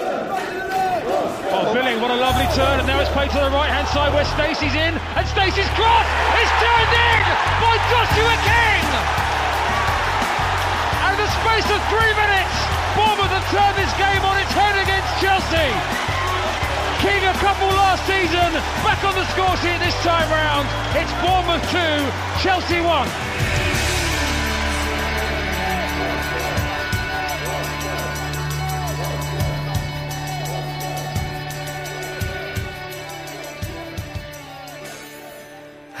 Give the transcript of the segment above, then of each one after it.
Oh, Billing, what a lovely turn, and now it's played to the right-hand side where Stacey's in, and Stacey's cross is turned in by Joshua King! And the space of three minutes, Bournemouth have turned this game on its head against Chelsea. King a couple last season, back on the score sheet this time round. It's Bournemouth 2, Chelsea 1.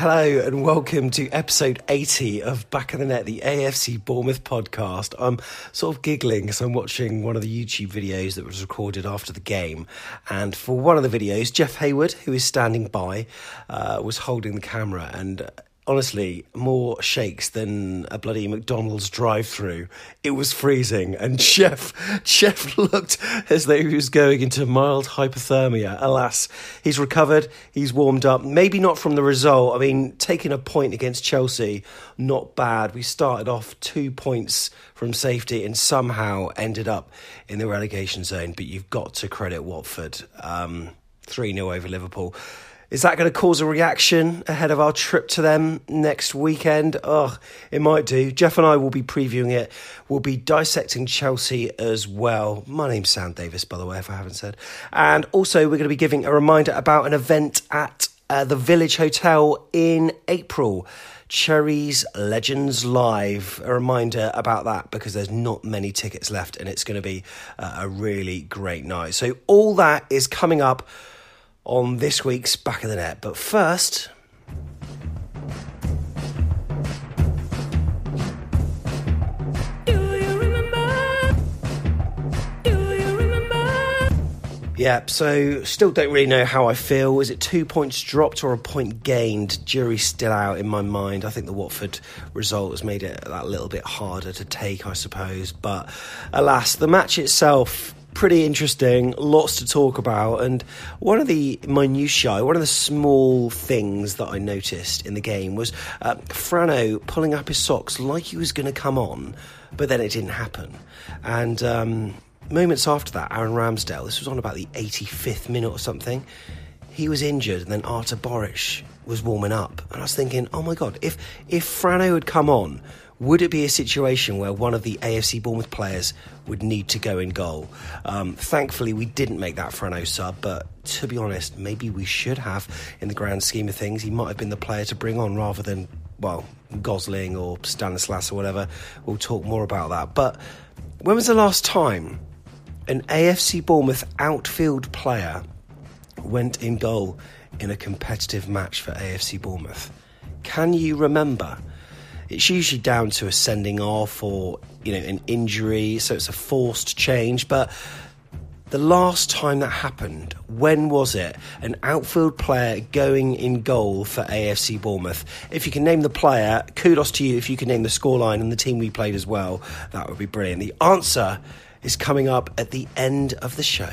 Hello and welcome to episode 80 of Back of the Net, the AFC Bournemouth podcast. I'm sort of giggling because I'm watching one of the YouTube videos that was recorded after the game. And for one of the videos, Jeff Hayward, who is standing by, uh, was holding the camera. And honestly, more shakes than a bloody McDonald's drive-through. It was freezing, and Chef Chef looked as though he was going into mild hypothermia. Alas, he's recovered. He's warmed up. Maybe not from the result. I mean, taking a point against Chelsea, not bad. We started off two points from safety and somehow ended up in the relegation zone. But you've got to credit Watford. Um, 3 0 over Liverpool. Is that going to cause a reaction ahead of our trip to them next weekend? Oh, it might do. Jeff and I will be previewing it. We'll be dissecting Chelsea as well. My name's Sam Davis, by the way, if I haven't said. And also, we're going to be giving a reminder about an event at uh, the Village Hotel in April. Cherries Legends Live. A reminder about that because there's not many tickets left and it's going to be uh, a really great night. So, all that is coming up on this week's Back of the Net. But first. Yeah, so still don't really know how I feel. Is it two points dropped or a point gained? Jury's still out in my mind. I think the Watford result has made it that little bit harder to take, I suppose. But alas, the match itself pretty interesting, lots to talk about. And one of the minutiae, one of the small things that I noticed in the game was uh, Frano pulling up his socks like he was going to come on, but then it didn't happen. And um, moments after that, Aaron Ramsdale, this was on about the 85th minute or something, he was injured, and then Artur Boruc was warming up. And I was thinking, oh my God, if, if Frano had come on, would it be a situation where one of the AFC Bournemouth players would need to go in goal? Um, thankfully, we didn't make that Frano sub, but to be honest, maybe we should have in the grand scheme of things. He might have been the player to bring on rather than, well, Gosling or Stanislas or whatever. We'll talk more about that. But when was the last time an AFC Bournemouth outfield player went in goal in a competitive match for AFC Bournemouth? Can you remember? It's usually down to a sending off or you know an injury so it's a forced change. But the last time that happened when was it an outfield player going in goal for AFC Bournemouth? If you can name the player kudos to you if you can name the scoreline and the team we played as well. That would be brilliant. The answer is coming up at the end of the show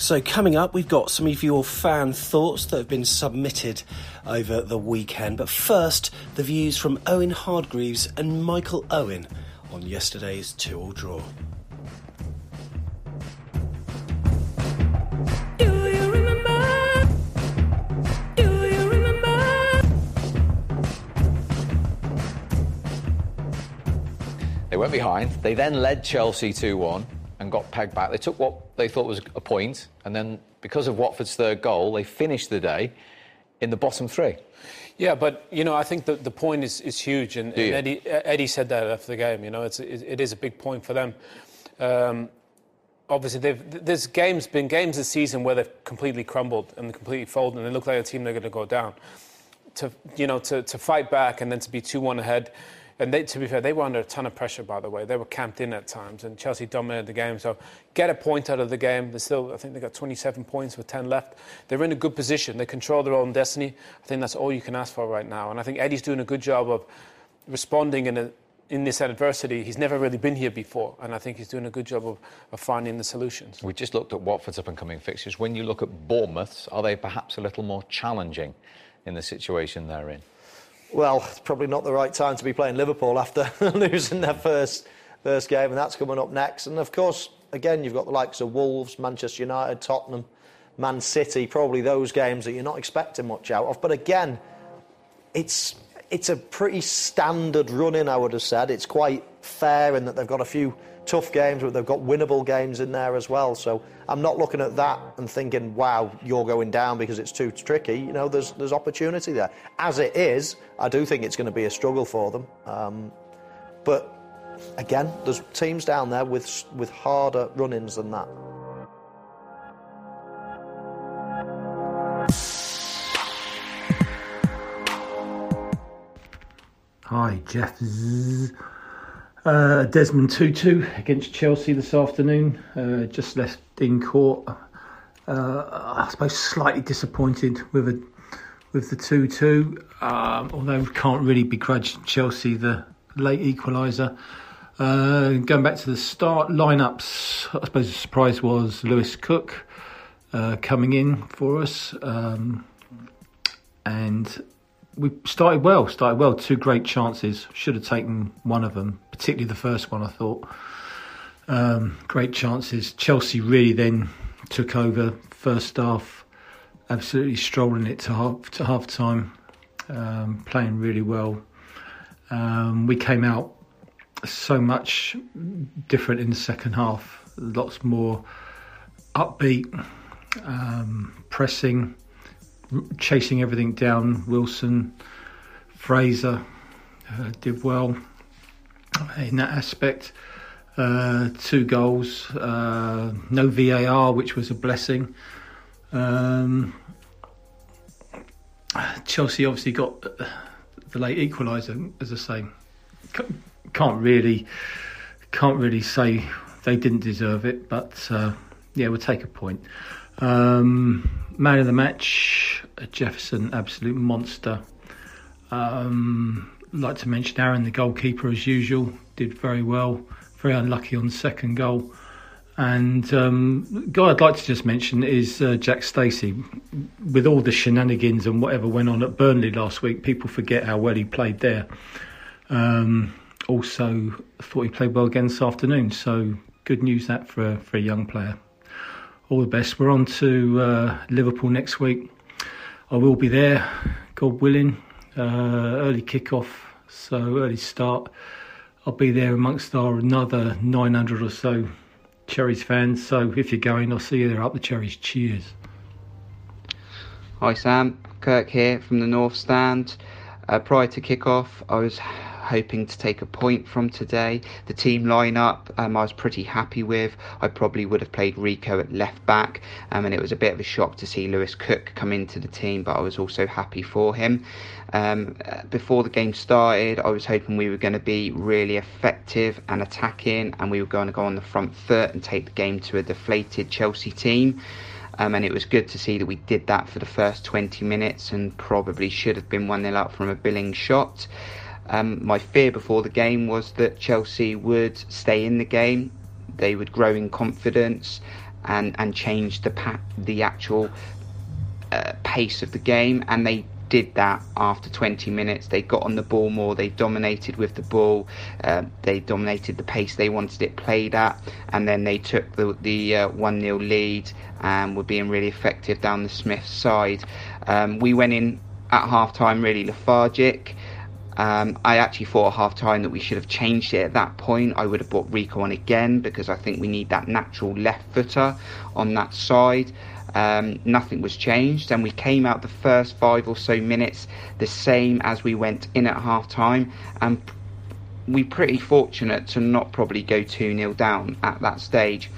so, coming up, we've got some of your fan thoughts that have been submitted over the weekend. But first, the views from Owen Hargreaves and Michael Owen on yesterday's 2 all draw. They went behind. They then led Chelsea 2 1. And got pegged back. They took what they thought was a point, and then because of Watford's third goal, they finished the day in the bottom three. Yeah, but you know, I think the, the point is, is huge, and, and Eddie, Eddie said that after the game. You know, it's it, it is a big point for them. Um, obviously, there's games been games this season where they've completely crumbled and completely folded, and they look like a team they're going to go down. To you know, to, to fight back and then to be two one ahead and they, to be fair, they were under a ton of pressure, by the way. They were camped in at times, and Chelsea dominated the game. So get a point out of the game. They still, I think they got 27 points with 10 left. They're in a good position. They control their own destiny. I think that's all you can ask for right now. And I think Eddie's doing a good job of responding in a, in this adversity, he's never really been here before, and I think he's doing a good job of, of finding the solutions. We just looked at Watford's up and coming fixtures. When you look at Bournemouth's, are they perhaps a little more challenging in the situation they're in? Well, it's probably not the right time to be playing Liverpool after losing their first first game, and that's coming up next. And of course, again, you've got the likes of Wolves, Manchester United, Tottenham, Man City, probably those games that you're not expecting much out of. But again, it's it's a pretty standard run in, I would have said. It's quite fair in that they've got a few tough games, but they've got winnable games in there as well. So I'm not looking at that and thinking, wow, you're going down because it's too tricky. You know, there's, there's opportunity there. As it is, I do think it's going to be a struggle for them. Um, but again, there's teams down there with, with harder run ins than that. Hi, Jeff. Uh, Desmond Tutu against Chelsea this afternoon. Uh, just left in court. Uh, I suppose slightly disappointed with a with the two-two. Um, although can't really begrudge Chelsea the late equaliser. Uh, going back to the start lineups, I suppose the surprise was Lewis Cook uh, coming in for us, um, and we started well. Started well. Two great chances. Should have taken one of them, particularly the first one. I thought. Um, great chances. Chelsea really then took over first half, absolutely strolling it to half to half time, um, playing really well. Um, we came out so much different in the second half. Lots more upbeat, um, pressing chasing everything down. Wilson, Fraser uh, did well in that aspect. Uh, two goals, uh, no VAR, which was a blessing. Um, Chelsea obviously got the late equaliser, as I say. Can't really, can't really say they didn't deserve it, but uh, yeah, we'll take a point. Um, man of the match, Jefferson, absolute monster. Um, like to mention Aaron, the goalkeeper, as usual, did very well. Very unlucky on the second goal. And um, guy I'd like to just mention is uh, Jack Stacey. With all the shenanigans and whatever went on at Burnley last week, people forget how well he played there. Um, also, thought he played well again this afternoon. So good news that for for a young player all the best. We're on to uh, Liverpool next week. I will be there, God willing. Uh, early kick-off, so early start. I'll be there amongst our another 900 or so Cherries fans. So if you're going, I'll see you there up the Cherries. Cheers. Hi Sam, Kirk here from the North Stand. Uh, prior to kick-off, I was hoping to take a point from today. The team lineup um, I was pretty happy with. I probably would have played Rico at left back, um, and it was a bit of a shock to see Lewis Cook come into the team, but I was also happy for him. Um, before the game started, I was hoping we were going to be really effective and attacking, and we were going to go on the front foot and take the game to a deflated Chelsea team. Um, and it was good to see that we did that for the first 20 minutes and probably should have been 1 0 up from a Billing shot. Um, my fear before the game was that Chelsea would stay in the game, they would grow in confidence, and and change the pa- the actual uh, pace of the game, and they did that after 20 minutes. They got on the ball more, they dominated with the ball, uh, they dominated the pace they wanted it played at, and then they took the, the uh, 1 0 lead and were being really effective down the Smith side. Um, we went in at half time really lethargic. Um, I actually thought at half time that we should have changed it at that point. I would have brought Rico on again because I think we need that natural left footer on that side. Um, nothing was changed, and we came out the first five or so minutes the same as we went in at half time. And we pretty fortunate to not probably go 2 0 down at that stage.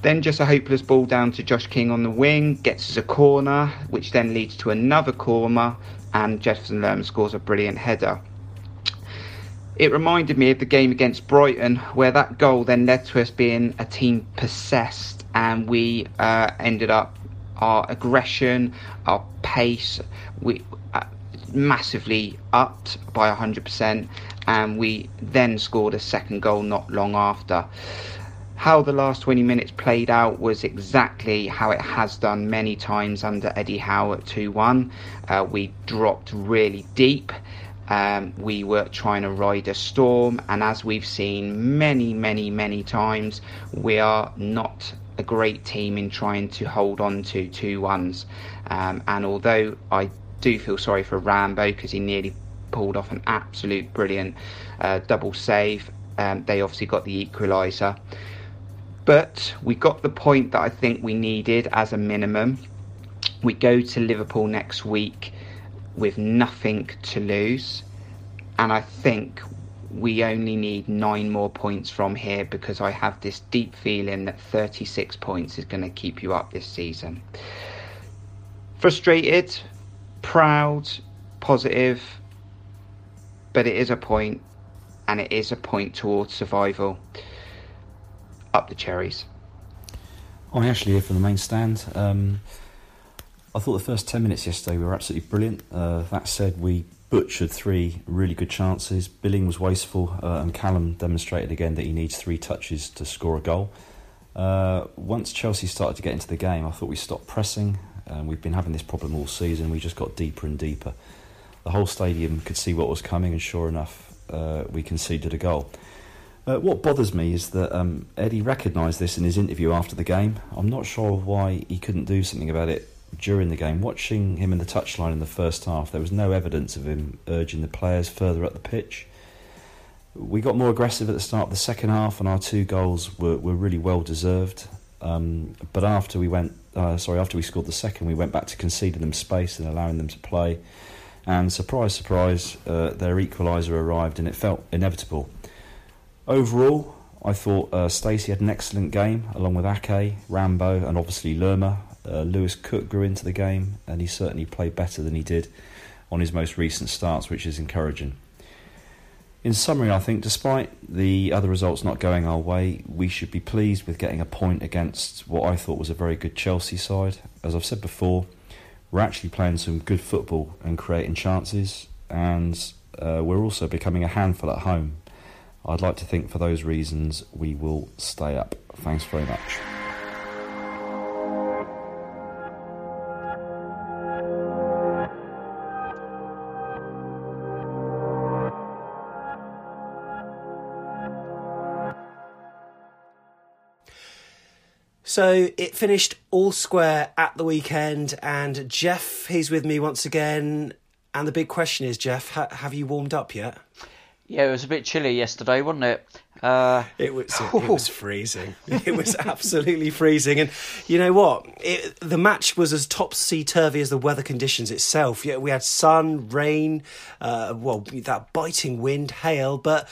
Then just a hopeless ball down to Josh King on the wing, gets us a corner, which then leads to another corner, and Jefferson Lerma scores a brilliant header. It reminded me of the game against Brighton, where that goal then led to us being a team possessed, and we uh, ended up our aggression, our pace, we uh, massively upped by 100%, and we then scored a second goal not long after how the last 20 minutes played out was exactly how it has done many times under Eddie Howe at 2 1. Uh, we dropped really deep. Um, we were trying to ride a storm, and as we've seen many, many, many times, we are not a great team in trying to hold on to 2 1s. Um, and although I do feel sorry for Rambo because he nearly pulled off an absolute brilliant uh, double save, um, they obviously got the equaliser. But we got the point that I think we needed as a minimum. We go to Liverpool next week with nothing to lose. And I think we only need nine more points from here because I have this deep feeling that 36 points is going to keep you up this season. Frustrated, proud, positive, but it is a point, and it is a point towards survival up the cherries. I'm actually here from the main stand. Um, I thought the first 10 minutes yesterday were absolutely brilliant. Uh, that said, we butchered three really good chances. Billing was wasteful, uh, and Callum demonstrated again that he needs three touches to score a goal. Uh, once Chelsea started to get into the game, I thought we stopped pressing. and we've been having this problem all season. We just got deeper and deeper. The whole stadium could see what was coming, and sure enough, uh, we conceded a goal. Uh, what bothers me is that um, Eddie recognised this in his interview after the game. I'm not sure why he couldn't do something about it during the game. Watching him in the touchline in the first half, there was no evidence of him urging the players further up the pitch. We got more aggressive at the start of the second half, and our two goals were, were really well deserved. Um, but after we went, uh, sorry, after we scored the second, we went back to conceding them space and allowing them to play. And surprise, surprise, uh, their equaliser arrived, and it felt inevitable. Overall, I thought uh, Stacey had an excellent game, along with Ake, Rambo, and obviously Lerma. Uh, Lewis Cook grew into the game, and he certainly played better than he did on his most recent starts, which is encouraging. In summary, I think despite the other results not going our way, we should be pleased with getting a point against what I thought was a very good Chelsea side. As I've said before, we're actually playing some good football and creating chances, and uh, we're also becoming a handful at home. I'd like to think for those reasons we will stay up. Thanks very much. So it finished all square at the weekend, and Jeff, he's with me once again. And the big question is, Jeff, ha- have you warmed up yet? Yeah, it was a bit chilly yesterday, wasn't it? Uh, it was it, it was freezing. It was absolutely freezing, and you know what? It, the match was as topsy turvy as the weather conditions itself. Yeah, we had sun, rain, uh, well, that biting wind, hail, but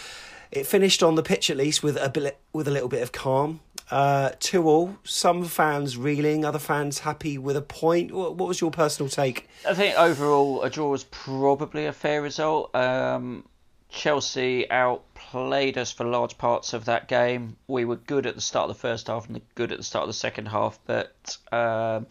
it finished on the pitch at least with a bit, with a little bit of calm. Uh, two all. Some fans reeling, other fans happy with a point. What, what, was your personal take? I think overall a draw was probably a fair result. Um, Chelsea outplayed us for large parts of that game. We were good at the start of the first half and good at the start of the second half, but um,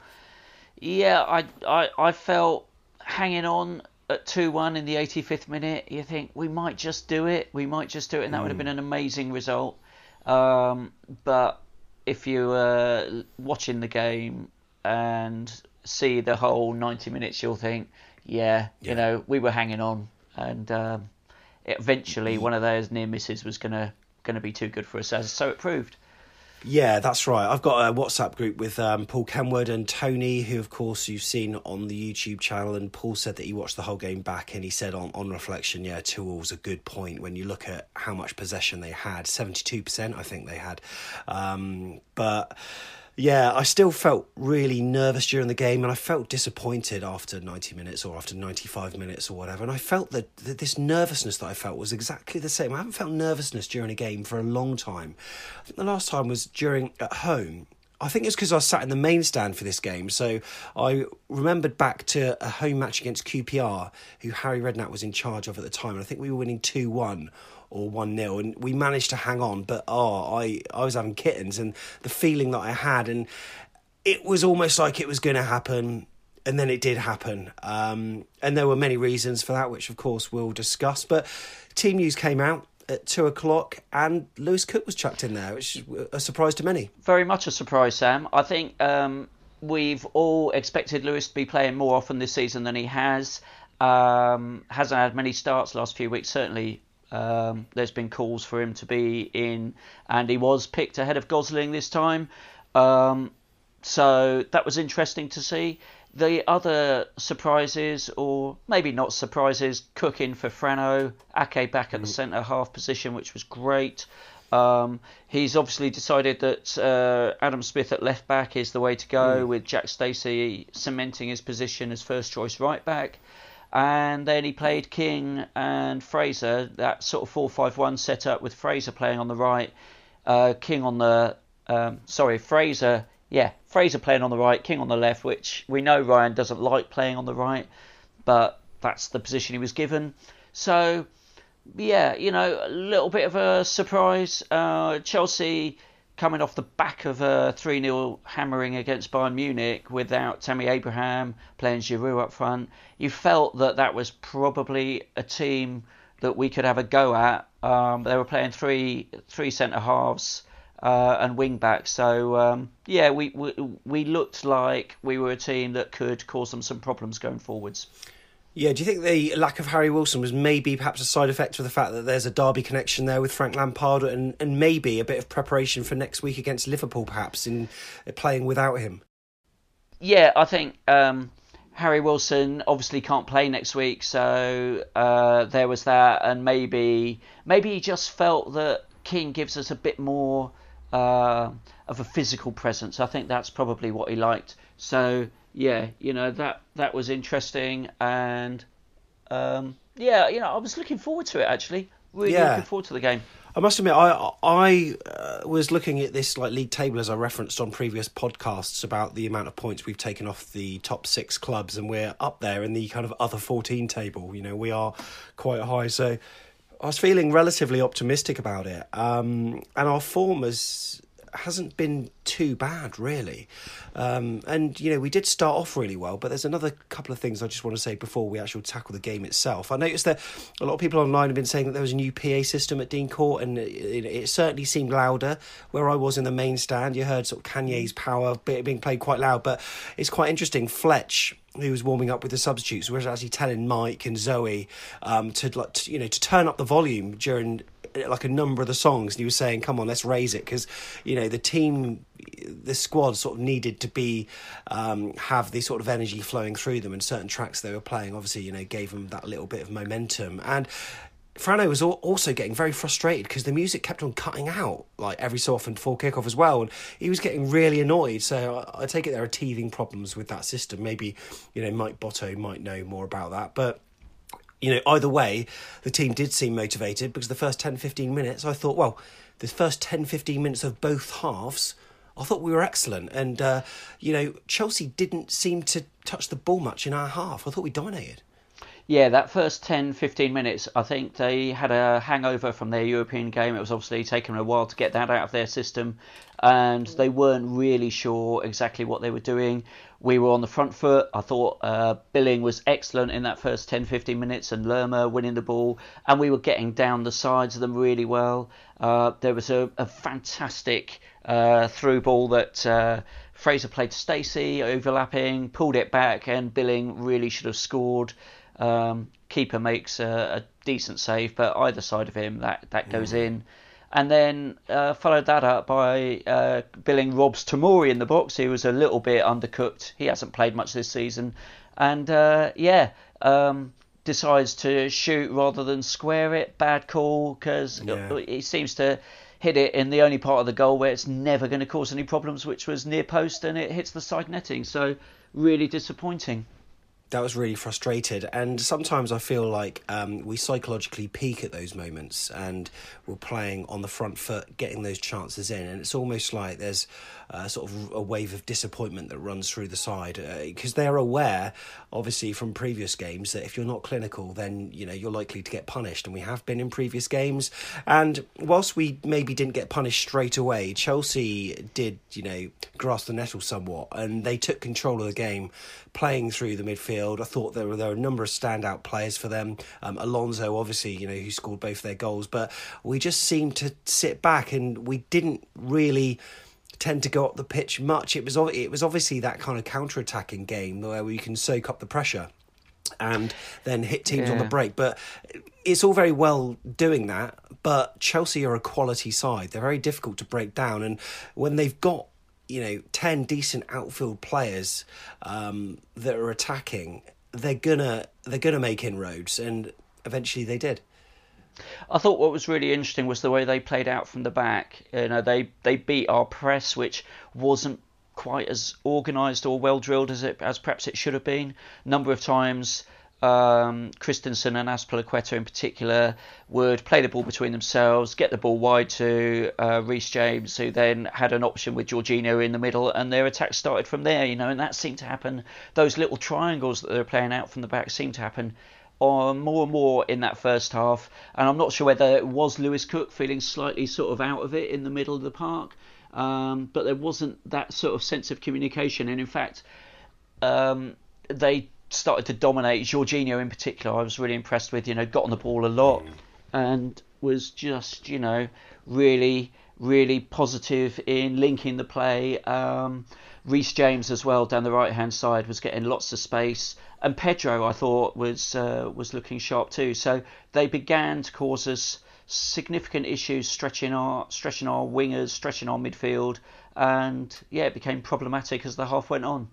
yeah, I, I I felt hanging on at 2 1 in the 85th minute. You think we might just do it, we might just do it, and that mm. would have been an amazing result. Um, but if you were watching the game and see the whole 90 minutes, you'll think, yeah, yeah. you know, we were hanging on. And um, eventually one of those near misses was gonna gonna be too good for us, as so it proved. Yeah, that's right. I've got a WhatsApp group with um, Paul Kenwood and Tony, who, of course, you've seen on the YouTube channel. And Paul said that he watched the whole game back and he said, on, on reflection, yeah, two all's a good point when you look at how much possession they had 72%, I think they had. Um, but yeah, I still felt really nervous during the game, and I felt disappointed after 90 minutes or after 95 minutes or whatever. And I felt that, that this nervousness that I felt was exactly the same. I haven't felt nervousness during a game for a long time. I think the last time was during at home. I think it's because I sat in the main stand for this game. So I remembered back to a home match against QPR, who Harry Redknapp was in charge of at the time. And I think we were winning 2 1 or 1 0. And we managed to hang on, but oh, I, I was having kittens and the feeling that I had. And it was almost like it was going to happen. And then it did happen. Um, and there were many reasons for that, which of course we'll discuss. But team news came out at two o'clock, and Lewis Cook was chucked in there, which is a surprise to many. Very much a surprise, Sam. I think um, we've all expected Lewis to be playing more often this season than he has. Um, hasn't had many starts last few weeks. Certainly um, there's been calls for him to be in, and he was picked ahead of Gosling this time. Um, so that was interesting to see. The other surprises, or maybe not surprises, cooking for Frano, Ake back at the mm. centre half position, which was great. Um, he's obviously decided that uh, Adam Smith at left back is the way to go, mm. with Jack Stacey cementing his position as first choice right back and then he played King and Fraser, that sort of 4 5 1 setup with Fraser playing on the right, uh, King on the. Um, sorry, Fraser. Yeah, Fraser playing on the right, King on the left, which we know Ryan doesn't like playing on the right, but that's the position he was given. So, yeah, you know, a little bit of a surprise. Uh, Chelsea coming off the back of a 3 0 hammering against Bayern Munich without Tammy Abraham playing Giroud up front, you felt that that was probably a team that we could have a go at. Um, they were playing three three centre halves uh, and wing backs, so um, yeah, we, we we looked like we were a team that could cause them some problems going forwards. Yeah, do you think the lack of Harry Wilson was maybe perhaps a side effect of the fact that there's a derby connection there with Frank Lampard and, and maybe a bit of preparation for next week against Liverpool, perhaps, in playing without him? Yeah, I think um, Harry Wilson obviously can't play next week, so uh, there was that, and maybe maybe he just felt that King gives us a bit more uh, of a physical presence. I think that's probably what he liked. So yeah, you know that that was interesting, and um, yeah, you know I was looking forward to it actually. Really yeah. looking forward to the game. I must admit, I I uh, was looking at this like league table as I referenced on previous podcasts about the amount of points we've taken off the top six clubs, and we're up there in the kind of other fourteen table. You know, we are quite high, so I was feeling relatively optimistic about it. Um, and our form has hasn't been too bad, really. Um, and, you know, we did start off really well, but there's another couple of things I just want to say before we actually tackle the game itself. I noticed that a lot of people online have been saying that there was a new PA system at Dean Court, and it, it certainly seemed louder. Where I was in the main stand, you heard sort of Kanye's power being played quite loud, but it's quite interesting. Fletch who was warming up with the substitutes was actually telling Mike and Zoe um, to like to, you know to turn up the volume during like a number of the songs, and he was saying, "Come on, let's raise it," because you know the team, the squad, sort of needed to be um, have the sort of energy flowing through them, and certain tracks they were playing, obviously, you know, gave them that little bit of momentum. And Frano was also getting very frustrated because the music kept on cutting out, like every so often before kickoff as well, and he was getting really annoyed. So I, I take it there are teething problems with that system. Maybe you know Mike Botto might know more about that, but you know, either way, the team did seem motivated because the first 10 15 minutes, I thought, well, the first 10 15 minutes of both halves, I thought we were excellent. And, uh, you know, Chelsea didn't seem to touch the ball much in our half. I thought we dominated. Yeah, that first 10 15 minutes, I think they had a hangover from their European game. It was obviously taking a while to get that out of their system, and they weren't really sure exactly what they were doing. We were on the front foot. I thought uh, Billing was excellent in that first 10 15 minutes, and Lerma winning the ball, and we were getting down the sides of them really well. Uh, there was a, a fantastic uh, through ball that. Uh, Fraser played to Stacey, overlapping, pulled it back, and Billing really should have scored. Um, keeper makes a, a, decent save, but either side of him, that, that goes mm. in. And then uh, followed that up by uh, Billing Robs Tomori in the box. He was a little bit undercooked. He hasn't played much this season, and uh, yeah, um, decides to shoot rather than square it. Bad call because yeah. he seems to hit it in the only part of the goal where it's never going to cause any problems, which was near post, and it hits the side netting. So really disappointing that was really frustrated. And sometimes I feel like um, we psychologically peak at those moments and we're playing on the front foot, getting those chances in. And it's almost like there's uh, sort of a wave of disappointment that runs through the side because uh, they're aware, obviously, from previous games that if you're not clinical, then you know you're likely to get punished. And we have been in previous games. And whilst we maybe didn't get punished straight away, Chelsea did, you know, grasp the nettle somewhat and they took control of the game playing through the midfield. I thought there were there were a number of standout players for them. Um, Alonso, obviously, you know, who scored both their goals, but we just seemed to sit back and we didn't really tend to go up the pitch much. It was it was obviously that kind of counter attacking game where we can soak up the pressure and then hit teams yeah. on the break. But it's all very well doing that. But Chelsea are a quality side. They're very difficult to break down, and when they've got you know, 10 decent outfield players um, that are attacking, they're gonna they're gonna make inroads, and eventually they did. I thought what was really interesting was the way they played out from the back. You know, they they beat our press, which wasn't quite as organised or well drilled as it as perhaps it should have been. Number of times um, Christensen and Azpilicueta in particular would play the ball between themselves, get the ball wide to uh, Reece James, who then had an option with Jorginho in the middle, and their attack started from there. You know, and that seemed to happen. Those little triangles that they were playing out from the back seemed to happen uh, more and more in that first half. And I'm not sure whether it was Lewis Cook feeling slightly sort of out of it in the middle of the park, um, but there wasn't that sort of sense of communication. And in fact, um, they started to dominate. Jorginho in particular, I was really impressed with. You know, got on the ball a lot and was just you know really really positive in linking the play. Um, Reece James as well down the right hand side was getting lots of space, and Pedro I thought was uh, was looking sharp too. So they began to cause us significant issues stretching our stretching our wingers, stretching our midfield, and yeah, it became problematic as the half went on.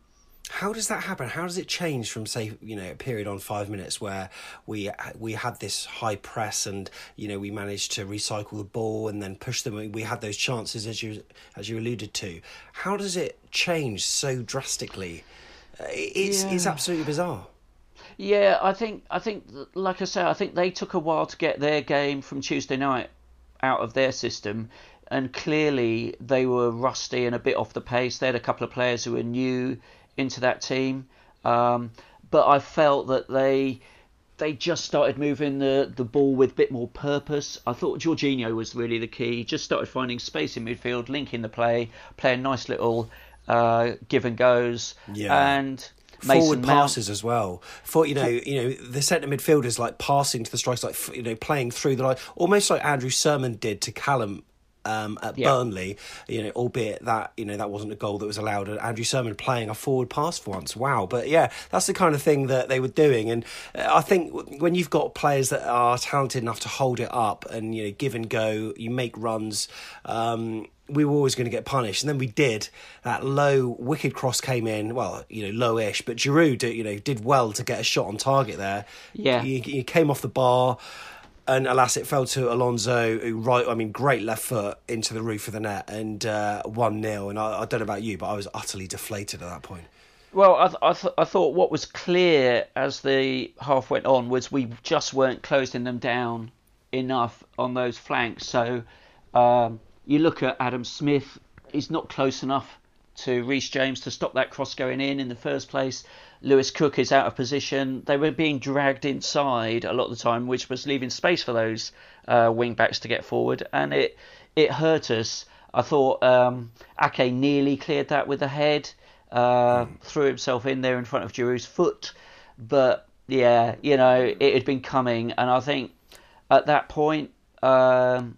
How does that happen? How does it change from say you know a period on five minutes where we we had this high press and you know we managed to recycle the ball and then push them. We had those chances as you as you alluded to. How does it change so drastically? It's yeah. it's absolutely bizarre. Yeah, I think I think like I say, I think they took a while to get their game from Tuesday night out of their system and clearly they were rusty and a bit off the pace. They had a couple of players who were new into that team. Um, but I felt that they they just started moving the, the ball with a bit more purpose. I thought Jorginho was really the key. He just started finding space in midfield, linking the play, playing nice little uh, give and goes, yeah. and Mason forward Mount. passes as well. For you know, you know the centre midfielders like passing to the strikes, like you know playing through the line, almost like Andrew Surman did to Callum um, at yeah. Burnley, you know, albeit that you know that wasn't a goal that was allowed. Andrew Surman playing a forward pass for once, wow! But yeah, that's the kind of thing that they were doing, and uh, I think when you've got players that are talented enough to hold it up and you know give and go, you make runs. Um, we were always going to get punished, and then we did. That low wicked cross came in, well, you know, lowish, but Giroud, you know, did well to get a shot on target there. Yeah, he, he came off the bar and alas, it fell to Alonso, who right, I mean, great left foot into the roof of the net, and uh, one 0 And I, I, don't know about you, but I was utterly deflated at that point. Well, I, th- I, th- I, thought what was clear as the half went on was we just weren't closing them down enough on those flanks. So um, you look at Adam Smith; he's not close enough to Reece James to stop that cross going in in the first place. Lewis Cook is out of position. They were being dragged inside a lot of the time, which was leaving space for those uh, wing backs to get forward, and it it hurt us. I thought um, Ake nearly cleared that with the head, uh, mm. threw himself in there in front of Giroud's foot, but yeah, you know it had been coming, and I think at that point. Um,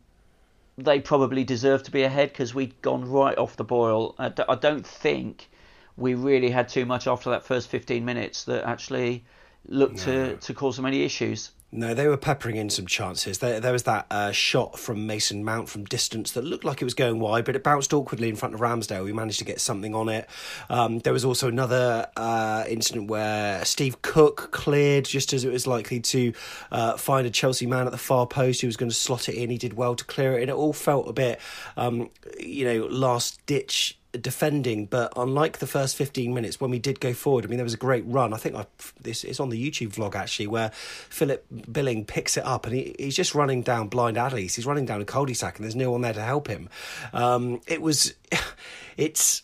they probably deserved to be ahead because we'd gone right off the boil. I d- I don't think we really had too much after that first 15 minutes that actually looked no. to, to cause so many issues. No, they were peppering in some chances. There, there was that uh, shot from Mason Mount from distance that looked like it was going wide, but it bounced awkwardly in front of Ramsdale. We managed to get something on it. Um, there was also another uh, incident where Steve Cook cleared just as it was likely to uh, find a Chelsea man at the far post who was going to slot it in. He did well to clear it, and it all felt a bit, um, you know, last ditch defending, but unlike the first 15 minutes when we did go forward, I mean, there was a great run. I think I, this is on the YouTube vlog actually, where Philip Billing picks it up and he, he's just running down blind alleys. He's running down a cul-de-sac and there's no one there to help him. Um, it was, it's,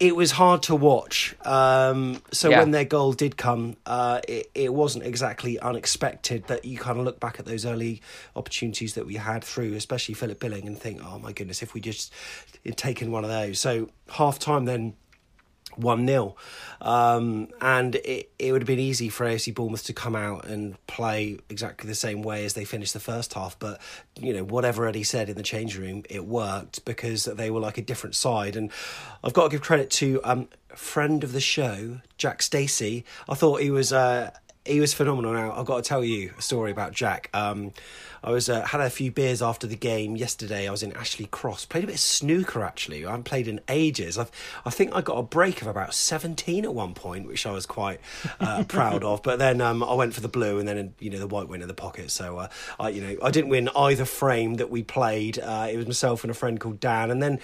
it was hard to watch. Um, so yeah. when their goal did come, uh, it, it wasn't exactly unexpected that you kind of look back at those early opportunities that we had through, especially Philip Billing, and think, oh my goodness, if we just had taken one of those. So half time then 1 0. Um, and it, it would have been easy for AFC Bournemouth to come out and play exactly the same way as they finished the first half. But, you know, whatever Eddie said in the change room, it worked because they were like a different side. And I've got to give credit to um, friend of the show, Jack Stacey. I thought he was. Uh, he was phenomenal. Now I've got to tell you a story about Jack. Um, I was uh, had a few beers after the game yesterday. I was in Ashley Cross, played a bit of snooker actually. I haven't played in ages. I've, I think I got a break of about seventeen at one point, which I was quite uh, proud of. But then um, I went for the blue, and then you know the white went in the pocket. So uh, I you know I didn't win either frame that we played. Uh, it was myself and a friend called Dan, and then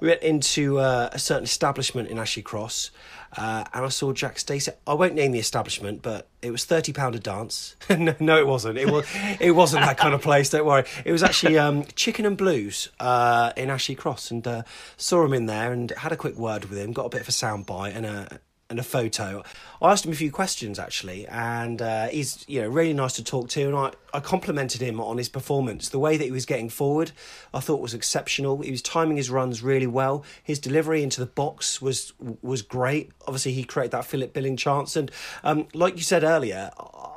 we went into uh, a certain establishment in Ashley Cross. Uh, and I saw Jack Stacey. I won't name the establishment, but it was thirty pound a dance. no, no, it wasn't. It was. It wasn't that kind of place. Don't worry. It was actually um, Chicken and Blues uh, in Ashley Cross, and uh, saw him in there and had a quick word with him. Got a bit of a sound bite and a and a photo. I asked him a few questions actually, and uh, he's you know really nice to talk to, and I, I complimented him on his performance. The way that he was getting forward, I thought was exceptional. He was timing his runs really well. His delivery into the box was was great. Obviously, he created that Philip Billing chance, and um, like you said earlier.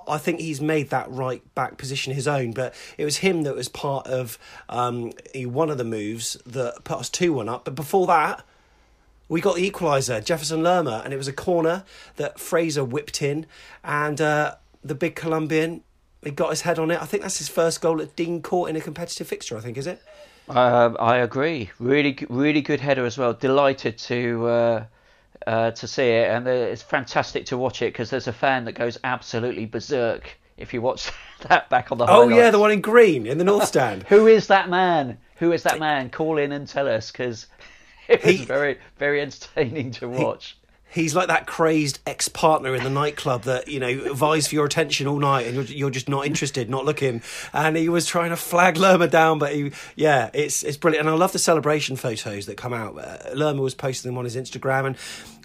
I think he's made that right back position his own, but it was him that was part of um, one of the moves that put us 2 1 up. But before that, we got the equaliser, Jefferson Lerma, and it was a corner that Fraser whipped in, and uh, the big Colombian, he got his head on it. I think that's his first goal at Dean Court in a competitive fixture. I think is it. Uh, I agree. Really, really good header as well. Delighted to uh, uh, to see it, and it's fantastic to watch it because there's a fan that goes absolutely berserk if you watch that back on the. Oh yeah, the one in green in the north stand. Who is that man? Who is that man? Call in and tell us because it was he, very, very entertaining to watch. He, he's like that crazed ex-partner in the nightclub that you know vies for your attention all night, and you're, you're just not interested, not looking. And he was trying to flag Lerma down, but he, yeah, it's it's brilliant. And I love the celebration photos that come out. Uh, Lerma was posting them on his Instagram, and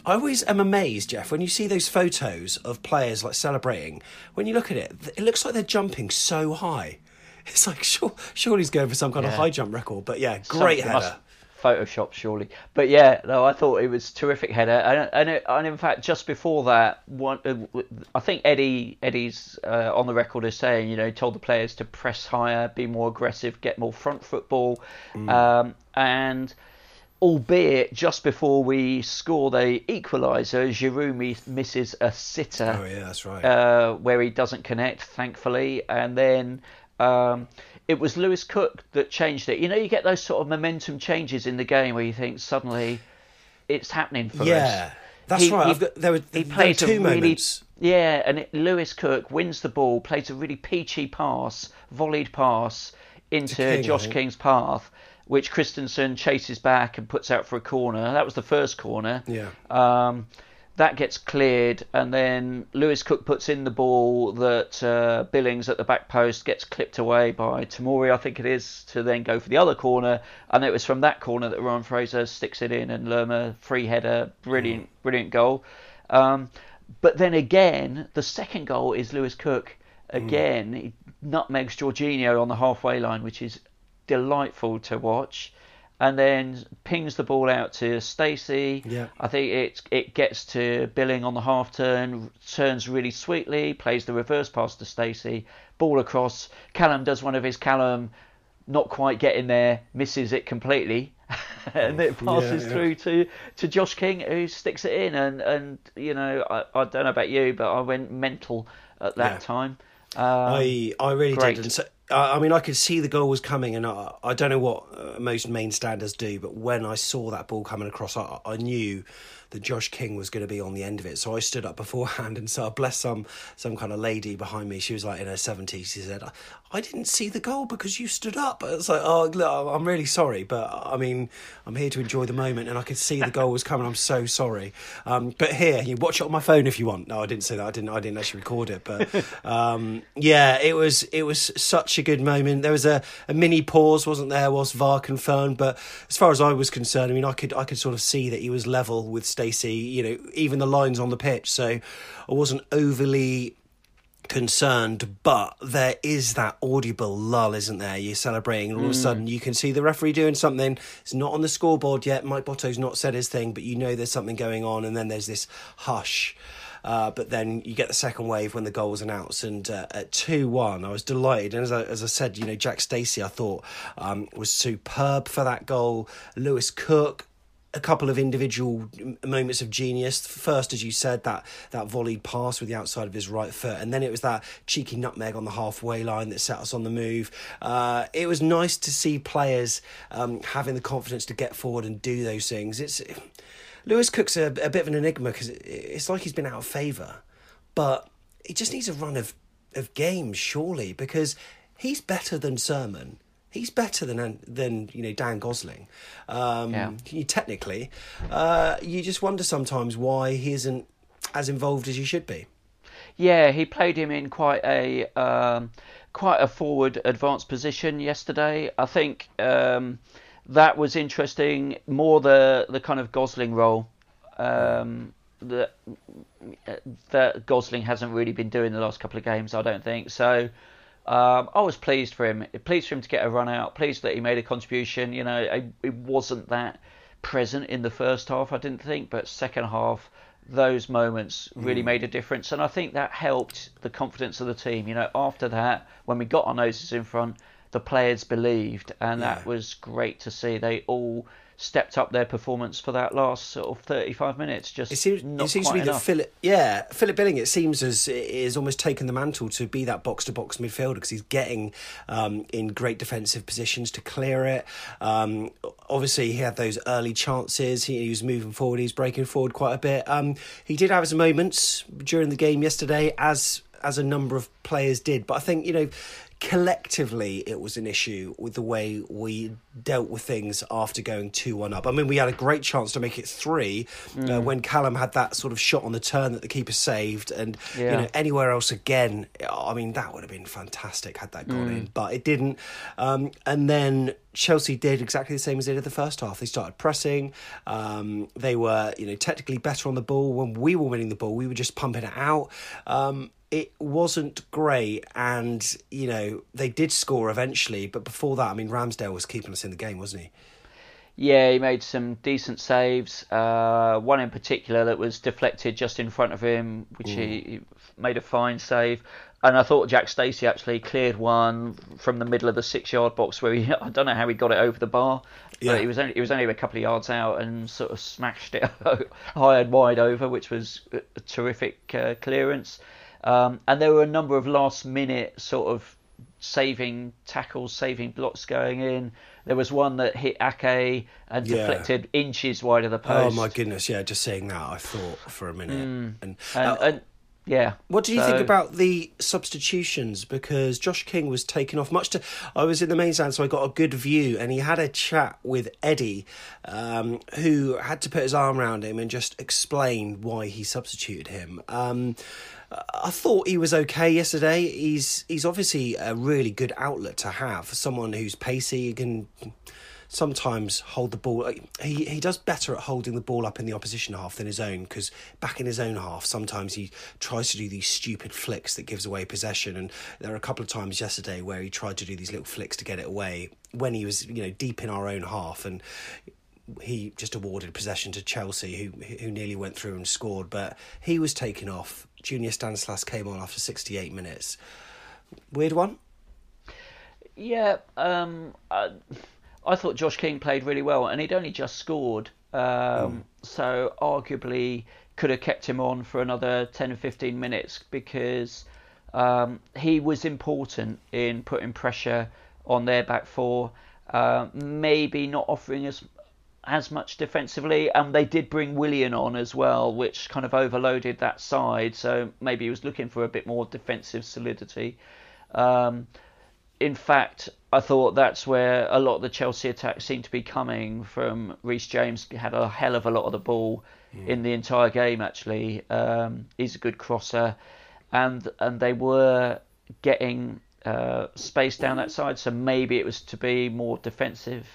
I always am amazed, Jeff, when you see those photos of players like celebrating. When you look at it, it looks like they're jumping so high. It's like sure, sure he's going for some kind yeah. of high jump record, but yeah, great header. Must, Photoshop, surely. But yeah, no, I thought it was terrific header, and and, it, and in fact, just before that, one, uh, I think Eddie Eddie's uh, on the record as saying, you know, he told the players to press higher, be more aggressive, get more front football, mm. um, and albeit just before we score the equaliser, Giroud misses a sitter. Oh yeah, that's right. Uh, where he doesn't connect, thankfully, and then. Um, it was Lewis Cook that changed it. You know, you get those sort of momentum changes in the game where you think suddenly it's happening for yeah, us. Yeah, that's he, right. He, there were he plays two really, moments. Yeah, and it, Lewis Cook wins the ball, plays a really peachy pass, volleyed pass into King, Josh King's path, which Christensen chases back and puts out for a corner. That was the first corner. Yeah. Um, that gets cleared, and then Lewis Cook puts in the ball that uh, Billings at the back post gets clipped away by Tomori, I think it is, to then go for the other corner. And it was from that corner that Ryan Fraser sticks it in, and Lerma free header, brilliant, mm. brilliant goal. Um, but then again, the second goal is Lewis Cook mm. again. Mm. He nutmegs Jorginho on the halfway line, which is delightful to watch and then pings the ball out to Stacey. Yeah. I think it it gets to Billing on the half turn, turns really sweetly, plays the reverse pass to Stacey, ball across. Callum does one of his Callum, not quite getting there, misses it completely. and it passes yeah, yeah. through to, to Josh King who sticks it in and, and you know I, I don't know about you but I went mental at that yeah. time Um, I I really great. did. And so, I mean, I could see the goal was coming, and I, I don't know what uh, most main standers do, but when I saw that ball coming across, I, I knew that Josh King was going to be on the end of it. So I stood up beforehand and so I bless some some kind of lady behind me. She was like in her seventies. She said, "I didn't see the goal because you stood up." It's like, "Oh, look, I'm really sorry, but I mean, I'm here to enjoy the moment, and I could see the goal was coming. I'm so sorry." Um, but here, you watch it on my phone if you want. No, I didn't say that. I didn't. I didn't actually record it, but um, yeah, it was it was such a good moment. There was a, a mini pause, wasn't there? Was VAR confirmed? But as far as I was concerned, I mean, I could I could sort of see that he was level with. Stacey, you know, even the lines on the pitch. So I wasn't overly concerned, but there is that audible lull, isn't there? You're celebrating, and all mm. of a mm. sudden you can see the referee doing something. It's not on the scoreboard yet. Mike Botto's not said his thing, but you know there's something going on, and then there's this hush. Uh, but then you get the second wave when the goal was announced, and uh, at two one, I was delighted. And as I, as I said, you know, Jack Stacey, I thought um, was superb for that goal. Lewis Cook a couple of individual moments of genius. First, as you said, that that volleyed pass with the outside of his right foot, and then it was that cheeky nutmeg on the halfway line that set us on the move. Uh, it was nice to see players um, having the confidence to get forward and do those things. It's Lewis Cook's a, a bit of an enigma because it's like he's been out of favour, but he just needs a run of of games, surely, because he's better than Surman he's better than than you know Dan Gosling. Um, yeah. Technically, uh, you just wonder sometimes why he isn't as involved as he should be. Yeah, he played him in quite a um, quite a forward advanced position yesterday. I think um, that was interesting. More the the kind of Gosling role. Um, that that Gosling hasn't really been doing the last couple of games, I don't think. So um, I was pleased for him. Pleased for him to get a run out. Pleased that he made a contribution. You know, it wasn't that present in the first half, I didn't think, but second half, those moments really mm. made a difference, and I think that helped the confidence of the team. You know, after that, when we got our noses in front, the players believed, and yeah. that was great to see. They all stepped up their performance for that last sort of 35 minutes. Just it seems, it seems to be that Philip, yeah, Philip Billing. It seems as is almost taken the mantle to be that box to box midfielder because he's getting um, in great defensive positions to clear it. Um, obviously, he had those early chances. He, he, was moving forward. He was breaking forward quite a bit. Um, he did have his moments during the game yesterday, as as a number of players did. But I think you know collectively it was an issue with the way we dealt with things after going 2-1 up. I mean, we had a great chance to make it 3 uh, mm. uh, when Callum had that sort of shot on the turn that the keeper saved and yeah. you know anywhere else again, I mean that would have been fantastic had that gone mm. in, but it didn't. Um, and then Chelsea did exactly the same as they did the first half. They started pressing. Um, they were, you know, technically better on the ball. When we were winning the ball, we were just pumping it out. Um, it wasn't great, and you know they did score eventually, but before that, I mean Ramsdale was keeping us in the game, wasn't he? Yeah, he made some decent saves. Uh, one in particular that was deflected just in front of him, which he, he, made a fine save. And I thought Jack Stacey actually cleared one from the middle of the six-yard box where he, I don't know how he got it over the bar, yeah. but he was only he was only a couple of yards out and sort of smashed it high and wide over, which was a terrific uh, clearance. Um, and there were a number of last minute sort of saving tackles, saving blocks going in. There was one that hit Ake and yeah. deflected inches wide of the post. Oh my goodness! Yeah, just saying that, I thought for a minute. Mm. And, uh, and, yeah. What do you so... think about the substitutions? Because Josh King was taken off. Much to I was in the main stand, so I got a good view, and he had a chat with Eddie, um, who had to put his arm around him and just explain why he substituted him. Um, I thought he was okay yesterday. He's he's obviously a really good outlet to have. Someone who's pacey, you can sometimes hold the ball. He he does better at holding the ball up in the opposition half than his own because back in his own half, sometimes he tries to do these stupid flicks that gives away possession. And there are a couple of times yesterday where he tried to do these little flicks to get it away when he was you know deep in our own half and he just awarded possession to Chelsea, who who nearly went through and scored, but he was taken off. Junior Stanislas came on after 68 minutes. Weird one. Yeah, um, I, thought Josh King played really well, and he'd only just scored, um, mm. so arguably could have kept him on for another 10 or 15 minutes because Um, he was important in putting pressure on their back four. Uh, maybe not offering us as much defensively, and they did bring Willian on as well, which kind of overloaded that side. So maybe he was looking for a bit more defensive solidity. Um, in fact, I thought that's where a lot of the Chelsea attacks seemed to be coming from. Reece James had a hell of a lot of the ball mm. in the entire game. Actually, um, he's a good crosser, and and they were getting uh, space down that side. So maybe it was to be more defensive.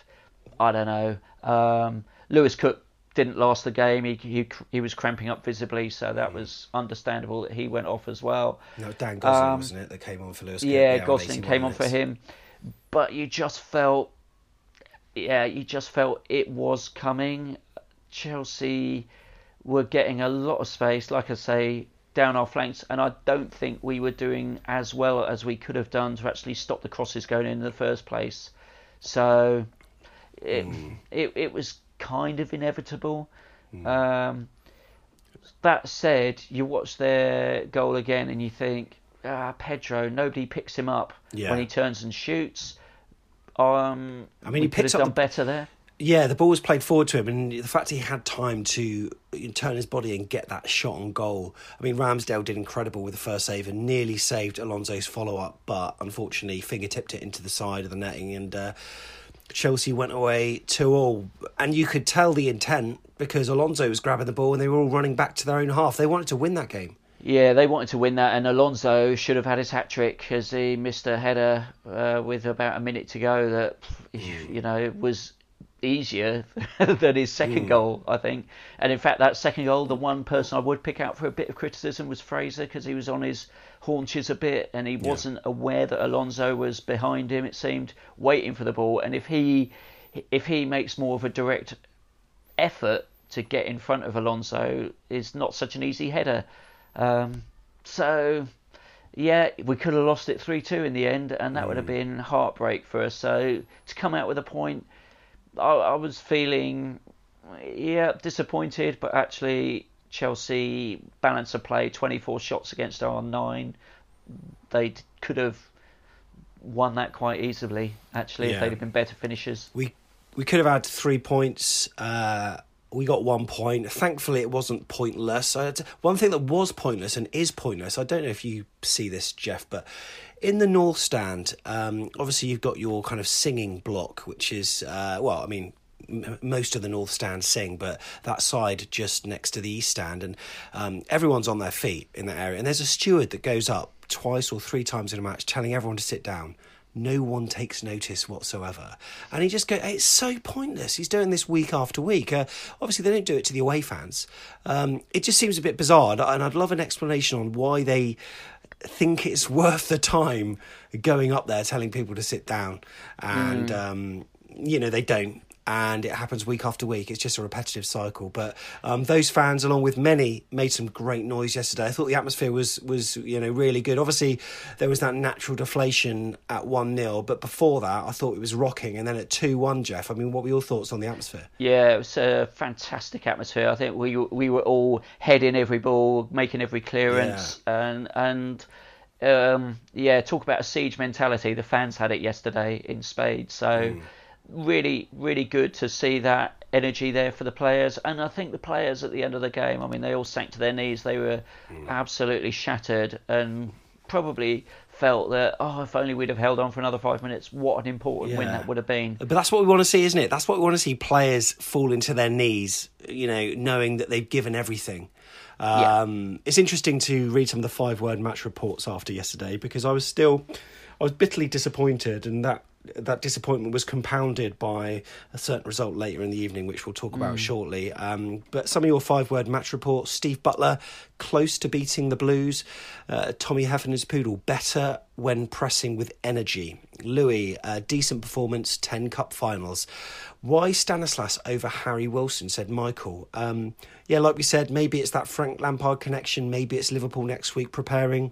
I don't know. Um, Lewis Cook didn't last the game. He, he he was cramping up visibly, so that was understandable that he went off as well. No, Dan Gosling um, wasn't it that came on for Lewis? Yeah, yeah Gosling came minutes. on for him, but you just felt, yeah, you just felt it was coming. Chelsea were getting a lot of space, like I say, down our flanks, and I don't think we were doing as well as we could have done to actually stop the crosses going in, in the first place. So it, mm. it, it was kind of inevitable. Mm. Um, that said, you watch their goal again and you think, ah, Pedro, nobody picks him up yeah. when he turns and shoots. Um, I mean, he could have done the, better there. Yeah, the ball was played forward to him, and the fact he had time to turn his body and get that shot on goal. I mean, Ramsdale did incredible with the first save and nearly saved Alonso's follow up, but unfortunately, fingertipped it into the side of the netting and. Uh, Chelsea went away 2 all. And you could tell the intent because Alonso was grabbing the ball and they were all running back to their own half. They wanted to win that game. Yeah, they wanted to win that, and Alonso should have had his hat trick as he missed a header uh, with about a minute to go. That you know was easier than his second mm. goal, I think. And in fact, that second goal, the one person I would pick out for a bit of criticism was Fraser because he was on his haunches a bit and he yeah. wasn't aware that Alonso was behind him. It seemed waiting for the ball, and if he if he makes more of a direct effort to get in front of Alonso, is not such an easy header. Um, so yeah, we could have lost it 3 2 in the end, and that mm. would have mm. been heartbreak for us. So to come out with a point I, I was feeling, yeah, disappointed, but actually Chelsea balance of play, 24 shots against our nine. They could have won that quite easily, actually, yeah. if they'd have been better finishers. We we could have had three points. Uh, we got one point. Thankfully, it wasn't pointless. one thing that was pointless and is pointless. I don't know if you see this, Jeff, but in the north stand, um, obviously you've got your kind of singing block, which is uh, well, I mean, most of the north stand sing, but that side just next to the east stand, and um, everyone's on their feet in that area. And there's a steward that goes up twice or three times in a match, telling everyone to sit down. No one takes notice whatsoever, and he just go. It's so pointless. He's doing this week after week. Uh, obviously, they don't do it to the away fans. Um, it just seems a bit bizarre, and I'd love an explanation on why they think it's worth the time going up there telling people to sit down and mm. um, you know they don't and it happens week after week. It's just a repetitive cycle. But um, those fans, along with many, made some great noise yesterday. I thought the atmosphere was was you know really good. Obviously, there was that natural deflation at one 0 but before that, I thought it was rocking. And then at two one, Jeff. I mean, what were your thoughts on the atmosphere? Yeah, it was a fantastic atmosphere. I think we we were all heading every ball, making every clearance, yeah. and and. Um, yeah, talk about a siege mentality. The fans had it yesterday in spades. So mm really, really good to see that energy there for the players. And I think the players at the end of the game, I mean, they all sank to their knees. They were mm. absolutely shattered and probably felt that oh if only we'd have held on for another five minutes what an important yeah. win that would have been but that's what we want to see isn't it that's what we want to see players fall into their knees you know knowing that they've given everything um, yeah. it's interesting to read some of the five word match reports after yesterday because i was still i was bitterly disappointed and that that disappointment was compounded by a certain result later in the evening, which we'll talk about mm. shortly. Um, but some of your five word match reports Steve Butler, close to beating the Blues. Uh, Tommy Heffernan's Poodle, better when pressing with energy. Louis, uh, decent performance, 10 cup finals. Why Stanislas over Harry Wilson, said Michael. Um, yeah, like we said, maybe it's that Frank Lampard connection, maybe it's Liverpool next week preparing.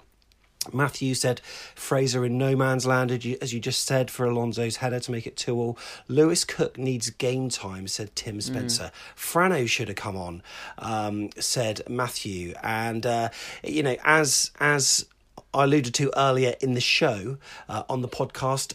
Matthew said Fraser in no man's land, as you just said, for Alonso's header to make it 2 all. Lewis Cook needs game time, said Tim mm. Spencer. Mm. Frano should have come on, um, said Matthew. And, uh, you know, as as I alluded to earlier in the show uh, on the podcast,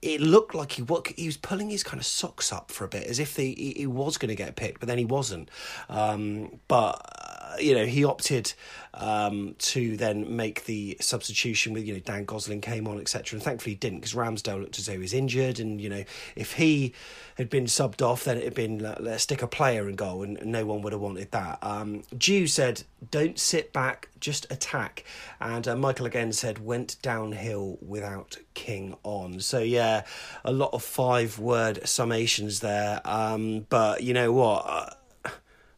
it looked like he he was pulling his kind of socks up for a bit, as if the, he, he was going to get picked, but then he wasn't. Um, but uh, you know, he opted um, to then make the substitution with you know Dan Gosling came on etc. And thankfully he didn't because Ramsdale looked as though he was injured, and you know if he had been subbed off, then it had been let's stick a player in goal, and, no one would have wanted that. Um, Jew said, "Don't sit back, just attack," and uh, Michael again said, "Went downhill without King on." So yeah, a lot of five word summations there. Um, but you know what. Uh,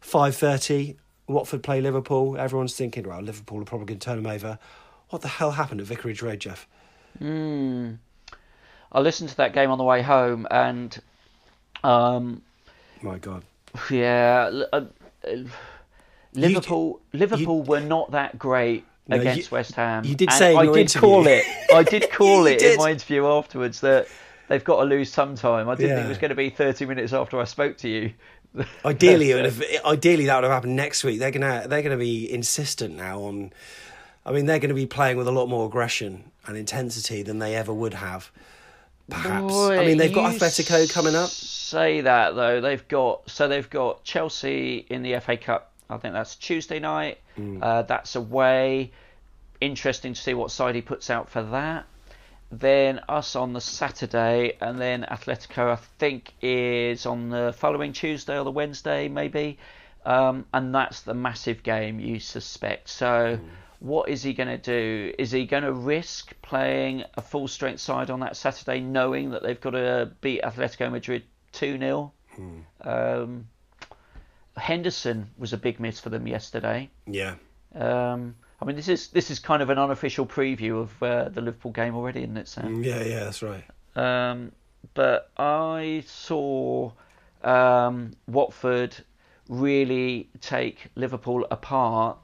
5.30 Watford play Liverpool. Everyone's thinking, well, Liverpool are probably going to turn them over. What the hell happened at Vicarage Road, Jeff? Mm. I listened to that game on the way home, and um, my God, yeah, uh, Liverpool. You, Liverpool you, were not that great no, against you, West Ham. You did say I did interview. call it. I did call it did. in my interview afterwards that they've got to lose sometime. I didn't yeah. think it was going to be 30 minutes after I spoke to you. ideally, would have, ideally that would have happened next week. They're gonna they're gonna be insistent now on. I mean, they're going to be playing with a lot more aggression and intensity than they ever would have. Perhaps. Boy, I mean, they've got Atletico coming up. Say that though. They've got so they've got Chelsea in the FA Cup. I think that's Tuesday night. Mm. Uh, that's away. Interesting to see what side he puts out for that then us on the Saturday, and then Atletico, I think, is on the following Tuesday or the Wednesday, maybe. Um, and that's the massive game you suspect. So, mm. what is he going to do? Is he going to risk playing a full strength side on that Saturday, knowing that they've got to beat Atletico Madrid 2 0? Mm. Um, Henderson was a big miss for them yesterday. Yeah. Um, I mean, this is this is kind of an unofficial preview of uh, the Liverpool game already, isn't it, Sam? Mm, yeah, yeah, that's right. Um, but I saw um, Watford really take Liverpool apart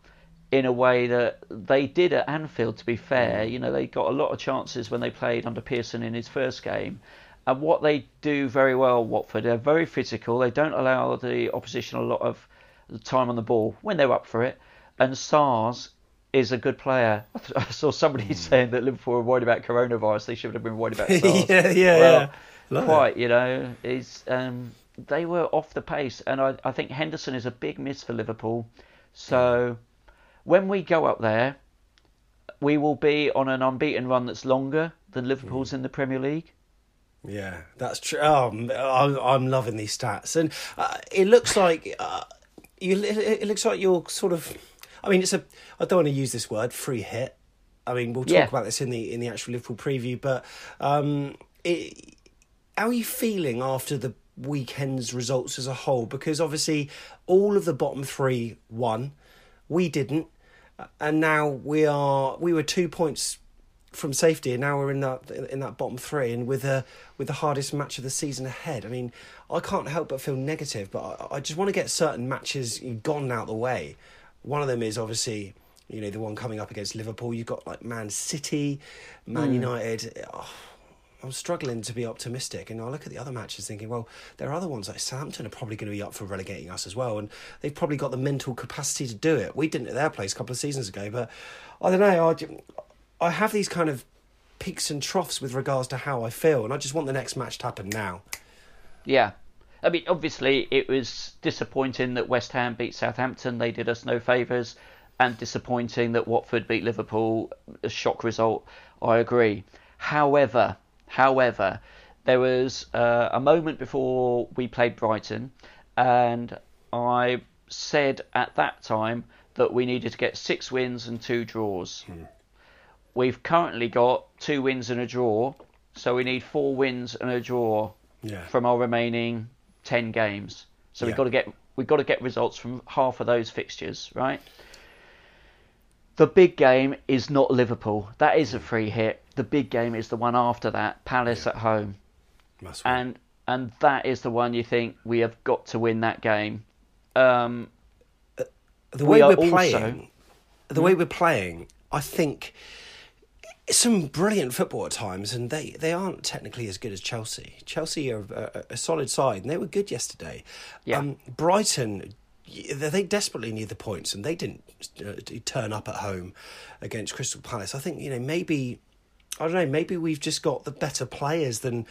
in a way that they did at Anfield. To be fair, mm. you know, they got a lot of chances when they played under Pearson in his first game. And what they do very well, Watford, they're very physical. They don't allow the opposition a lot of time on the ball when they're up for it. And Sars is a good player. I saw somebody mm. saying that Liverpool were worried about coronavirus. They should have been worried about SARS. yeah, yeah, well, yeah. Quite, you know, is um, they were off the pace, and I, I think Henderson is a big miss for Liverpool. So when we go up there, we will be on an unbeaten run that's longer than Liverpool's mm. in the Premier League. Yeah, that's true. Oh, I'm, I'm loving these stats, and uh, it looks like uh, you. It looks like you're sort of I mean, it's a. I don't want to use this word, free hit. I mean, we'll talk yeah. about this in the in the actual Liverpool preview. But um, it, how are you feeling after the weekend's results as a whole? Because obviously, all of the bottom three won, we didn't, and now we are. We were two points from safety, and now we're in that in that bottom three, and with a with the hardest match of the season ahead. I mean, I can't help but feel negative, but I, I just want to get certain matches gone out the way. One of them is obviously, you know, the one coming up against Liverpool. You've got like Man City, Man mm. United. Oh, I'm struggling to be optimistic, and I look at the other matches thinking, well, there are other ones like Southampton are probably going to be up for relegating us as well, and they've probably got the mental capacity to do it. We didn't at their place a couple of seasons ago, but I don't know. I, I have these kind of peaks and troughs with regards to how I feel, and I just want the next match to happen now. Yeah, I mean, obviously, it was disappointing that West Ham beat Southampton. They did us no favours. And disappointing that Watford beat Liverpool. A shock result, I agree. However, however, there was uh, a moment before we played Brighton, and I said at that time that we needed to get six wins and two draws. Hmm. We've currently got two wins and a draw, so we need four wins and a draw yeah. from our remaining ten games. So yeah. we've got to get we've got to get results from half of those fixtures, right? The big game is not Liverpool. That is a mm. free hit. The big game is the one after that, Palace yeah. at home. and and that is the one you think we have got to win that game. Um, uh, the way we are playing, the way hmm? we're playing, I think some brilliant football at times, and they, they aren't technically as good as Chelsea. Chelsea are a, a solid side, and they were good yesterday. Yeah. Um, Brighton, they desperately need the points, and they didn't uh, turn up at home against Crystal Palace. I think you know maybe I don't know. Maybe we've just got the better players than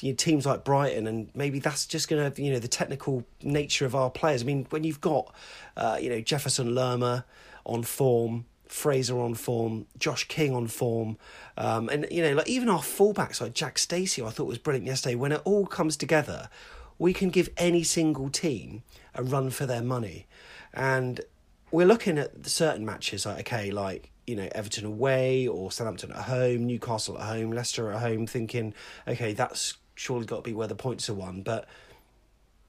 you know, teams like Brighton, and maybe that's just going to you know the technical nature of our players. I mean, when you've got uh, you know Jefferson Lerma on form, Fraser on form, Josh King on form, um, and you know like even our fullbacks like Jack Stacey, I thought was brilliant yesterday. When it all comes together, we can give any single team a run for their money, and we're looking at certain matches like okay, like you know Everton away or Southampton at home, Newcastle at home, Leicester at home, thinking okay, that's surely got to be where the points are won, but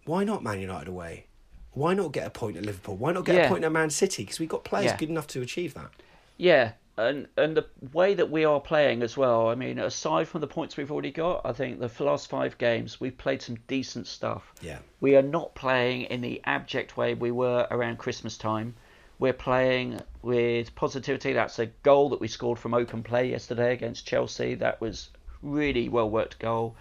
why not Man United away? Why not get a point at Liverpool? Why not get yeah. a point at Man City? Because we've got players yeah. good enough to achieve that. Yeah, and and the way that we are playing as well. I mean, aside from the points we've already got, I think the last five games we've played some decent stuff. Yeah, we are not playing in the abject way we were around Christmas time. We're playing with positivity. That's a goal that we scored from open play yesterday against Chelsea. That was really well worked goal.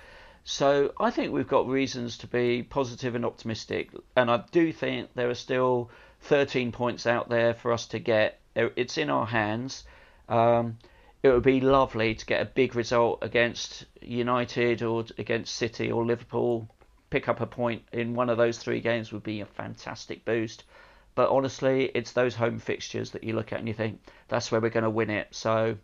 So I think we've got reasons to be positive and optimistic. And I do think there are still 13 points out there for us to get. It's in our hands. Um, it would be lovely to get a big result against United or against City or Liverpool. Pick up a point in one of those three games would be a fantastic boost. But honestly, it's those home fixtures that you look at and you think that's where we're going to win it. So,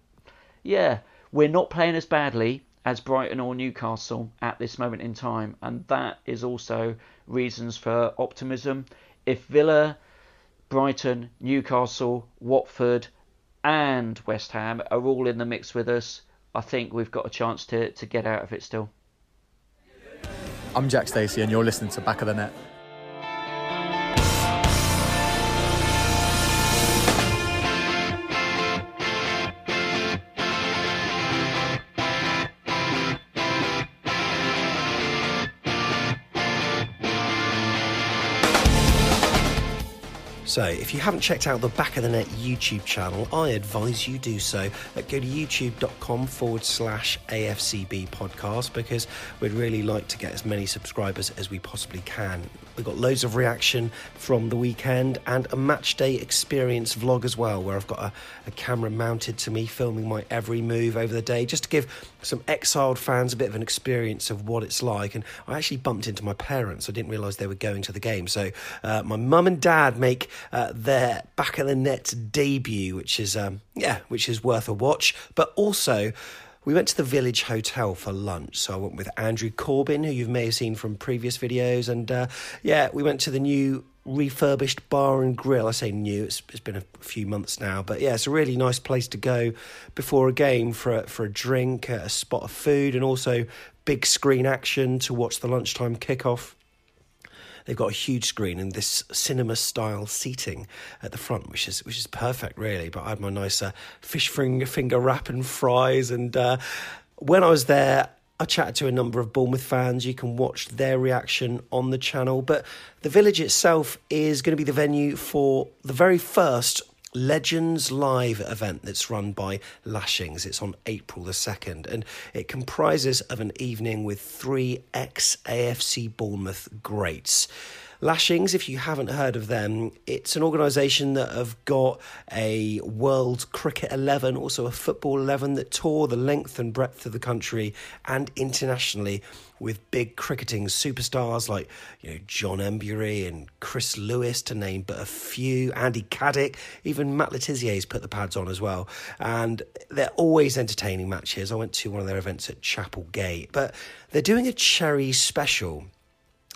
yeah, we're not playing as badly as Brighton or Newcastle at this moment in time, and that is also reasons for optimism. If Villa, Brighton, Newcastle, Watford, and West Ham are all in the mix with us, I think we've got a chance to, to get out of it still. I'm Jack Stacey, and you're listening to Back of the Net. So, if you haven't checked out the Back of the Net YouTube channel, I advise you do so. Uh, go to youtube.com forward slash AFCB podcast because we'd really like to get as many subscribers as we possibly can. We've got loads of reaction from the weekend and a match day experience vlog as well, where I've got a, a, camera mounted to me filming my every move over the day, just to give some exiled fans a bit of an experience of what it's like. And I actually bumped into my parents. I didn't realise they were going to the game. So uh, my mum and dad make uh, their back of the net debut, which is um, yeah, which is worth a watch. But also we went to the Village Hotel for lunch. So I went with Andrew Corbin, who you may have seen from previous videos. And uh, yeah, we went to the new refurbished bar and grill. I say new, it's, it's been a few months now. But yeah, it's a really nice place to go before a game for a, for a drink, a spot of food, and also big screen action to watch the lunchtime kickoff. They've got a huge screen and this cinema style seating at the front, which is which is perfect, really. But I had my nice uh, fish finger, finger wrap and fries. And uh, when I was there, I chatted to a number of Bournemouth fans. You can watch their reaction on the channel. But the village itself is going to be the venue for the very first Legends Live event that's run by Lashings. It's on April the 2nd and it comprises of an evening with three ex AFC Bournemouth greats. Lashings, if you haven't heard of them, it's an organisation that have got a World Cricket 11, also a Football 11 that tour the length and breadth of the country and internationally with big cricketing superstars like you know John Emburey and Chris Lewis to name but a few, Andy Caddick, even Matt Le Tissier's put the pads on as well. And they're always entertaining matches. I went to one of their events at Chapel Gate, but they're doing a cherry special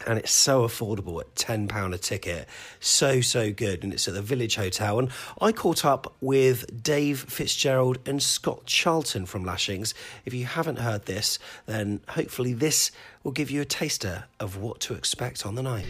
and it's so affordable at £10 a ticket. So, so good. And it's at the Village Hotel. And I caught up with Dave Fitzgerald and Scott Charlton from Lashings. If you haven't heard this, then hopefully this will give you a taster of what to expect on the night.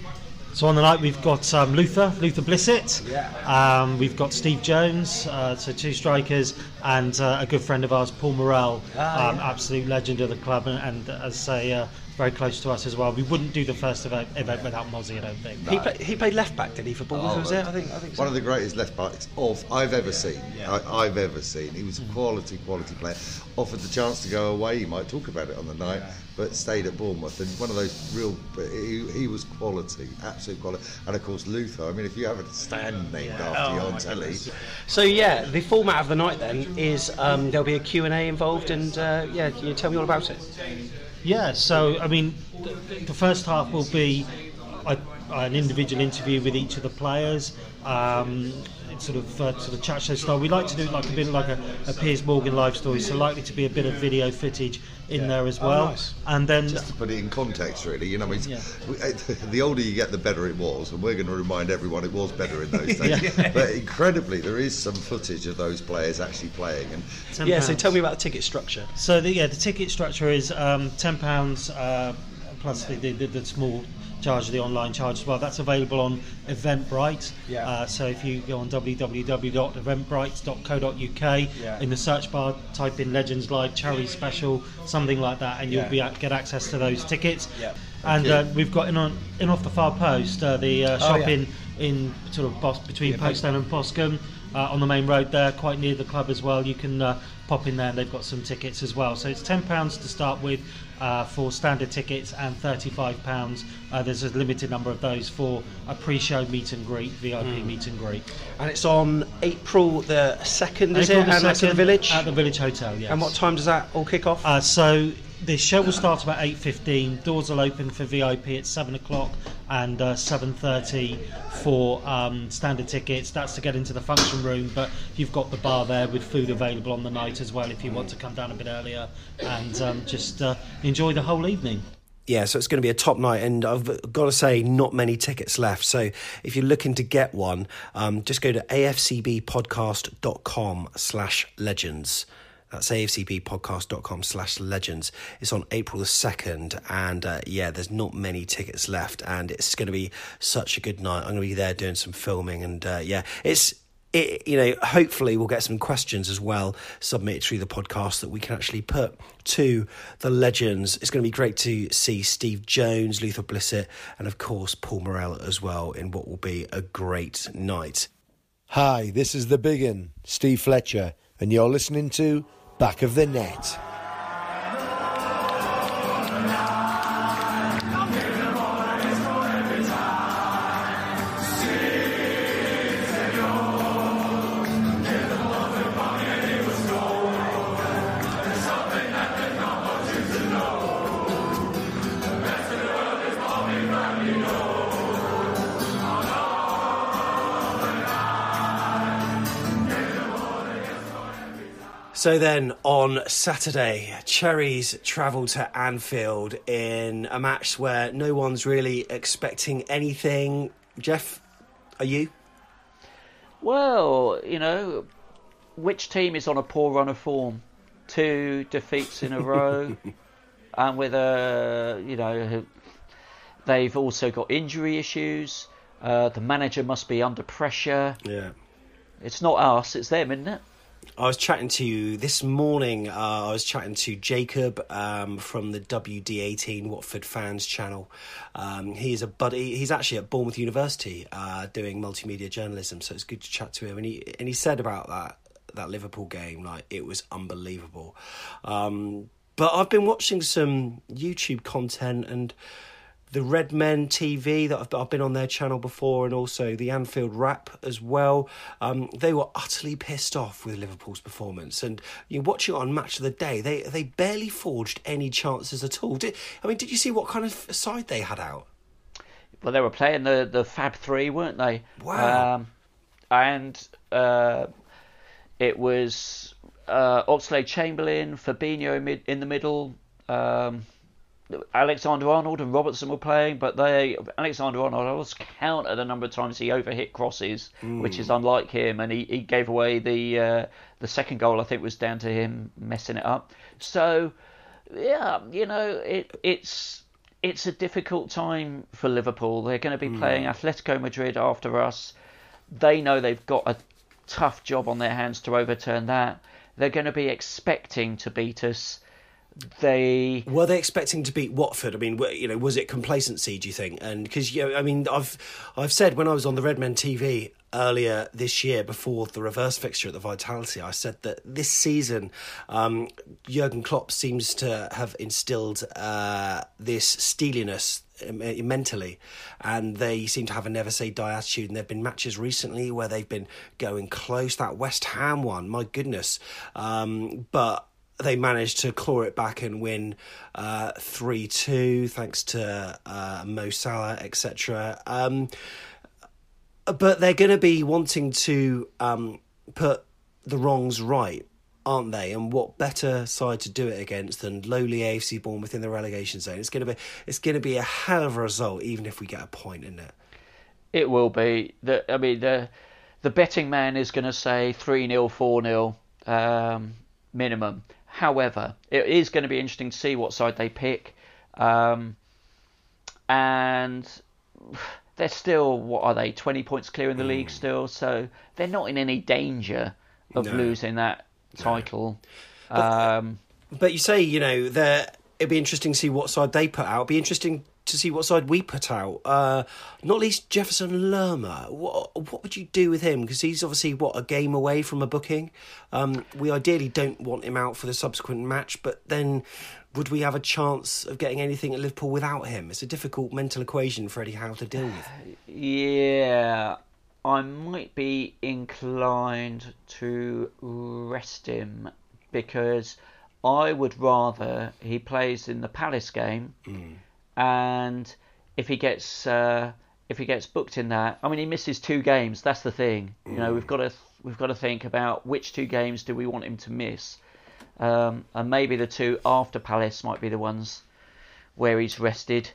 So on the night we've got um, Luther, Luther Blissett. Yeah. Um, we've got Steve Jones, uh, so two strikers, and uh, a good friend of ours, Paul Morrell, ah, um, yeah. absolute legend of the club, and, and as I say, uh, very close to us as well. We wouldn't do the first event, event without Mozzie, I don't think. He, play, he played left back, did he, for Bournemouth? Oh, was it? I think. I think so. One of the greatest left backs of I've ever seen. Yeah. I, I've ever seen. He was a quality, quality player. Offered the chance to go away. He might talk about it on the night, but stayed at Bournemouth. And one of those real. He, he was quality, absolute quality. And of course Luther. I mean, if you have a stand named after you Oh, on telly, goodness. So yeah, the format of the night then is um, there'll be a Q and A involved, and uh, yeah, you tell me all about it. Yeah, so I mean, the, first half will be a, an individual interview with each of the players. Um, sort of uh, sort of chat show style. We like to do it like a bit like a, a Piers Morgan live story, so likely to be a bit of video footage in there as Oh, well. nice. And then just to put it in context, really, you know, I mean, Yeah. we- the older you get, the better it was, and we're going to remind everyone it was better in those days. Yeah. But incredibly, there is some footage of those players actually playing, and £10. Yeah, so tell me about the ticket structure. So the, yeah, the ticket structure is um, ten pounds uh, plus the, the, the, the small charge, of the online charge as well. That's available on Eventbrite. Yeah. Uh, so if you go on www.eventbrite.co.uk Yeah. in the search bar, type in Legends Live Charity Special, something like that, and you'll Yeah. be at, get access to those tickets. Yeah. And uh, we've got in on in off the far post uh, the uh, Oh, shop in in sort of Bos- between Pokesdown and Boscombe uh, on the main road there, quite near the club as well. You can uh, pop in there, and they've got some tickets as well. So it's ten pounds to start with uh, for standard tickets, and thirty-five pounds. Uh, there's a limited number of those for a pre-show meet and greet, VIP Mm. meet and greet. And it's on April the second, is April it? the and that's at the village. At the Village Hotel, yes. And what time does that all kick off? Uh, so the show will start about eight fifteen. Doors will open for VIP at seven o'clock and uh, seven thirty for um, standard tickets. That's to get into the function room, but you've got the bar there with food available on the night as well if you want to come down a bit earlier and um, just uh, enjoy the whole evening. Yeah, so it's going to be a top night, and I've got to say, not many tickets left. So if you're looking to get one, um, just go to afcbpodcast.com slash legends. That's afcbpodcast.com slash legends. It's on April the 2nd, and uh, yeah, there's not many tickets left, and it's going to be such a good night. I'm going to be there doing some filming, and uh, yeah, it's it, you know, hopefully we'll get some questions as well submitted through the podcast that we can actually put to the legends. It's going to be great to see Steve Jones, Luther Blissett, and of course Paul Morrell as well in what will be a great night. Hi, this is the Biggin, Steve Fletcher, and you're listening to Back of the Net. So then on Saturday, Cherries travel to Anfield in a match where no one's really expecting anything. Jeff, are you? Well, you know, which team is on a poor run of form? Two defeats in a row, and with a, you know, they've also got injury issues. Uh, the manager must be under pressure. Yeah. It's not us, it's them, isn't it? I was chatting to you this morning. Uh, I was chatting to Jacob um, from the WD18 Watford fans channel. Um, he's a buddy. He's actually at Bournemouth University uh, doing multimedia journalism, so it's good to chat to him. And he and he said about that that Liverpool game, like it was unbelievable. Um, but I've been watching some YouTube content and the Redmen TV that I've, I've been on their channel before, and also the Anfield Wrap as well. Um, they were utterly pissed off with Liverpool's performance, and you watch it on Match of the Day. They they barely forged any chances at all. Did, I mean, did you see what kind of side they had out? Well, they were playing the, the Fab Three, weren't they? Wow. Um, and uh, it was uh, Oxlade Chamberlain, Fabinho mid, in the middle. Um, Alexander Arnold and Robertson were playing, but they Alexander Arnold I was counted the number of times he overhit crosses, Mm. which is unlike him, and he, he gave away the uh, the second goal. I think was down to him messing it up. So yeah, you know it it's it's a difficult time for Liverpool. They're going to be Mm. playing Atletico Madrid after us. They know they've got a tough job on their hands to overturn that. They're going to be expecting to beat us. They were they expecting to beat Watford. I mean, you know, was it complacency? Do you think? And because you know, I mean, I've I've said when I was on the Redmen TV earlier this year before the reverse fixture at the Vitality, I said that this season um, Jurgen Klopp seems to have instilled uh, this steeliness uh, mentally, and they seem to have a never say die attitude. And there've been matches recently where they've been going close. That West Ham one, my goodness, um, but they managed to claw it back and win uh, three two thanks to uh, Mo Salah, etc. Um, but they're going to be wanting to um, put the wrongs right, aren't they? And what better side to do it against than lowly AFC Bournemouth in the relegation zone? It's going to be it's going to be a hell of a result, even if we get a point in it. It will be. The, I mean, the the betting man is going to say three 0 four 0 um, minimum. However, it is going to be interesting to see what side they pick, um, and they're still what are they? Twenty points clear in the mm. league still, so they're not in any danger of no. losing that title. No. But, um, but, you say you know that it'd be interesting to see what side they put out. It'd be interesting to see what side we put out. Uh, not least Jefferson Lerma. What what would you do with him? Because he's obviously what a game away from a booking. Um, we ideally don't want him out for the subsequent match, but then would we have a chance of getting anything at Liverpool without him? It's a difficult mental equation for Eddie Howe to deal with. Yeah, I might be inclined to rest him because I would rather he plays in the Palace game, mm. And if he gets uh, if he gets booked in that, I mean he misses two games. That's the thing. Mm. You know we've got to we've got to think about which two games do we want him to miss um, and maybe the two after Palace might be the ones where he's rested.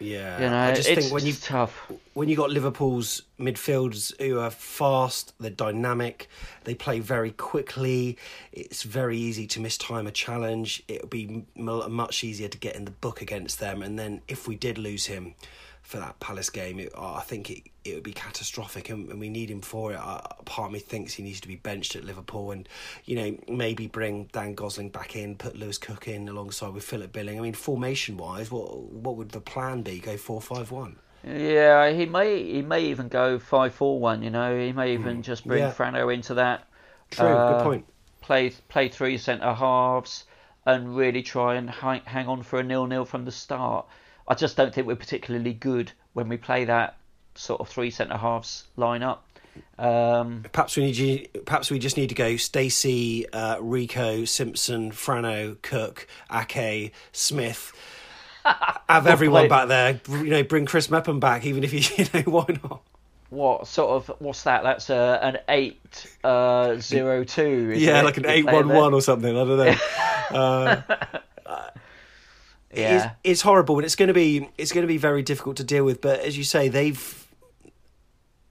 Yeah, you know, I just think when you tough when you got Liverpool's midfielders who are fast, they're dynamic, they play very quickly. It's very easy to mistime a challenge. It would be much easier to get in the book against them. And then if we did lose him, for that Palace game, it, oh, I think it, it would be catastrophic, and, and we need him for it. Uh, part of me thinks he needs to be benched at Liverpool, and you know maybe bring Dan Gosling back in, put Lewis Cook in alongside with Philip Billing. I mean, formation wise, what what would the plan be? Go four five one. Yeah, he may he may even go five four one. You know, he may even mm. just bring yeah. Frano into that. True, uh, good point. Play play three centre halves and really try and hang, hang on for a nil nil from the start. I just don't think we're particularly good when we play that sort of three centre halves line up. Um, perhaps we need perhaps we just need to go Stacey, uh, Rico, Simpson, Frano, Cook, Ake, Smith. Have everyone back there. You know, bring Chris Mepham back, even if you, you know why not. What sort of what's that? That's uh, an eight uh, zero two. Yeah, like an eight one one or something. I don't know. yeah. It's, it's horrible, and it's going to be it's going to be very difficult to deal with. But as you say, they've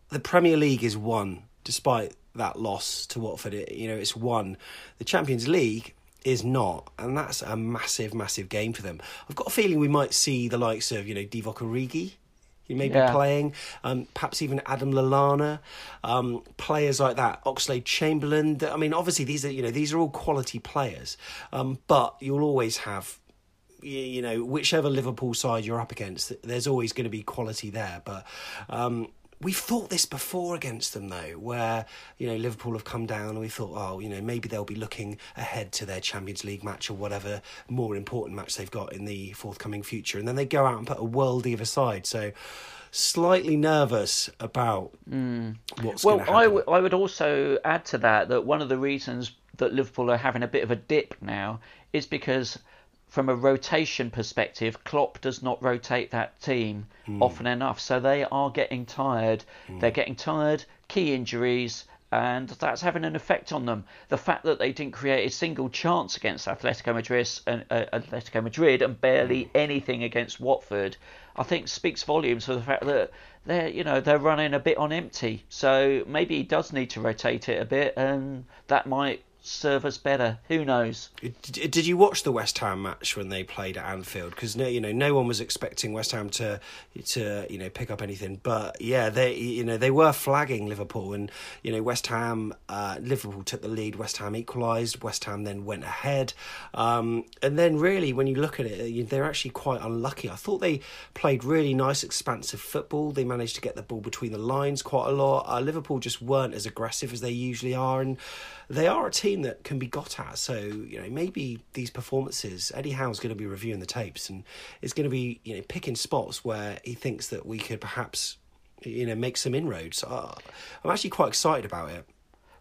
the Premier League is won despite that loss to Watford. It, you know, it's won. The Champions League is not, and that's a massive, massive game for them. I've got a feeling we might see the likes of you know Divock Origi. He may yeah. be playing, um, perhaps even Adam Lallana, um, players like that, Oxlade Chamberlain. I mean, obviously these are you know these are all quality players, um, but you'll always have you know, whichever Liverpool side you're up against, there's always going to be quality there. But um, we've thought this before against them, though, where, you know, Liverpool have come down and we thought, oh, you know, maybe they'll be looking ahead to their Champions League match or whatever more important match they've got in the forthcoming future. And then they go out and put a worldie of a side. So slightly nervous about mm. what's well, going to happen. I, w- I would also add to that that one of the reasons that Liverpool are having a bit of a dip now is because from a rotation perspective, Klopp does not rotate that team mm. often enough. So they are getting tired. Mm. They're getting tired, key injuries, and that's having an effect on them. The fact that they didn't create a single chance against Atletico Madrid and uh, Atletico Madrid and barely mm. anything against Watford, I think speaks volumes for the fact that they're you know they're running a bit on empty. So maybe he does need to rotate it a bit, and that might serve us better. Who knows? Did, you watch the West Ham match when they played at Anfield? Because no, you know, no one was expecting West Ham to to you know pick up anything. But yeah, they you know they were flagging Liverpool, and you know West Ham, uh, Liverpool took the lead. West Ham equalised. West Ham then went ahead, um, and then really when you look at it, they're actually quite unlucky. I thought they played really nice, expansive football. They managed to get the ball between the lines quite a lot. Uh, Liverpool just weren't as aggressive as they usually are, and they are a team that can be got at. So you know maybe these performances, Eddie Howe's going to be reviewing the tapes and is going to be you know picking spots where he thinks that we could perhaps you know make some inroads. Uh, I'm actually quite excited about it.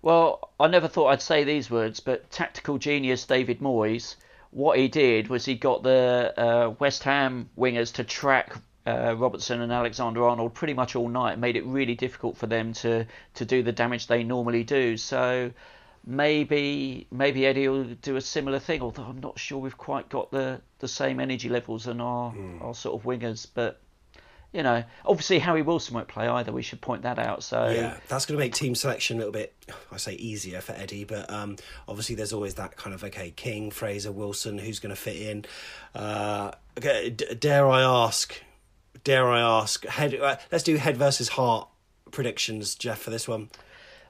Well, I never thought I'd say these words, but tactical genius David Moyes, what he did was he got the uh, West Ham wingers to track uh, Robertson and Alexander Arnold pretty much all night, made it really difficult for them to, to do the damage they normally do. So maybe maybe Eddie will do a similar thing. Although I'm not sure we've quite got the, the same energy levels and our mm. our sort of wingers, but. You know, obviously Harry Wilson won't play either. We should point that out. So yeah, that's going to make team selection a little bit, I say, easier for Eddie. But um, obviously, there's always that kind of okay, King, Fraser, Wilson, who's going to fit in. Uh, okay, d- dare I ask? Dare I ask? Head. Uh, let's do head versus heart predictions, Jeff, for this one.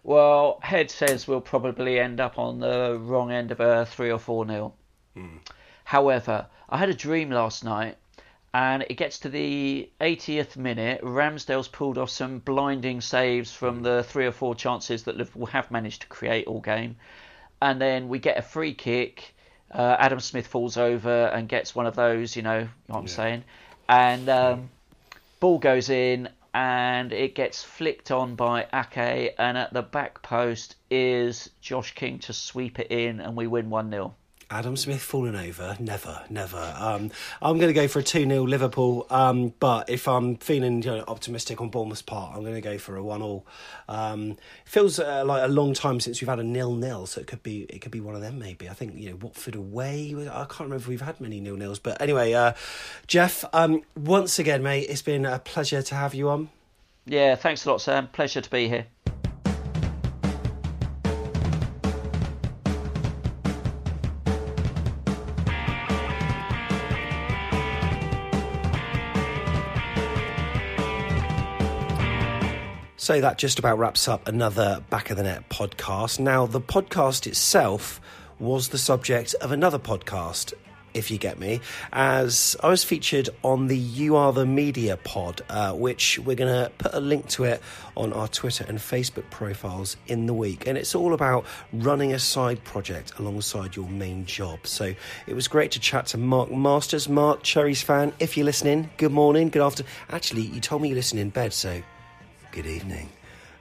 Well, Head says we'll probably end up on the wrong end of a 3 or 4 nil. Hmm. However, I had a dream last night and it gets to the 80th minute. Ramsdale's pulled off some blinding saves from the three or four chances that Liverpool have managed to create all game. And then we get a free kick. Uh, Adam Smith falls over and gets one of those, you know, you know what I'm yeah. saying. And um, ball goes in, and it gets flicked on by Ake, and at the back post is Josh King to sweep it in, and we win 1 0. Adam Smith falling over? Never, never. Um, I'm going to go for a 2 0 Liverpool, um, but if I'm feeling you know, optimistic on Bournemouth's part, I'm going to go for a 1 0. Um, feels uh, like a long time since we've had a nil nil, so it could be it could be one of them maybe. I think you know Watford away. I can't remember if we've had many nil nils, but anyway, uh, Jeff, um, once again, mate, it's been a pleasure to have you on. Yeah, thanks a lot, Sam. Pleasure to be here. So that just about wraps up another Back of the Net podcast. Now, the podcast itself was the subject of another podcast, if you get me, as I was featured on the You Are the Media pod, uh, which we're going to put a link to it on our Twitter and Facebook profiles in the week. And it's all about running a side project alongside your main job. So it was great to chat to Mark Masters. Mark, Cherries fan, if you're listening, good morning, good afternoon. Actually, you told me you listen in bed, so good evening.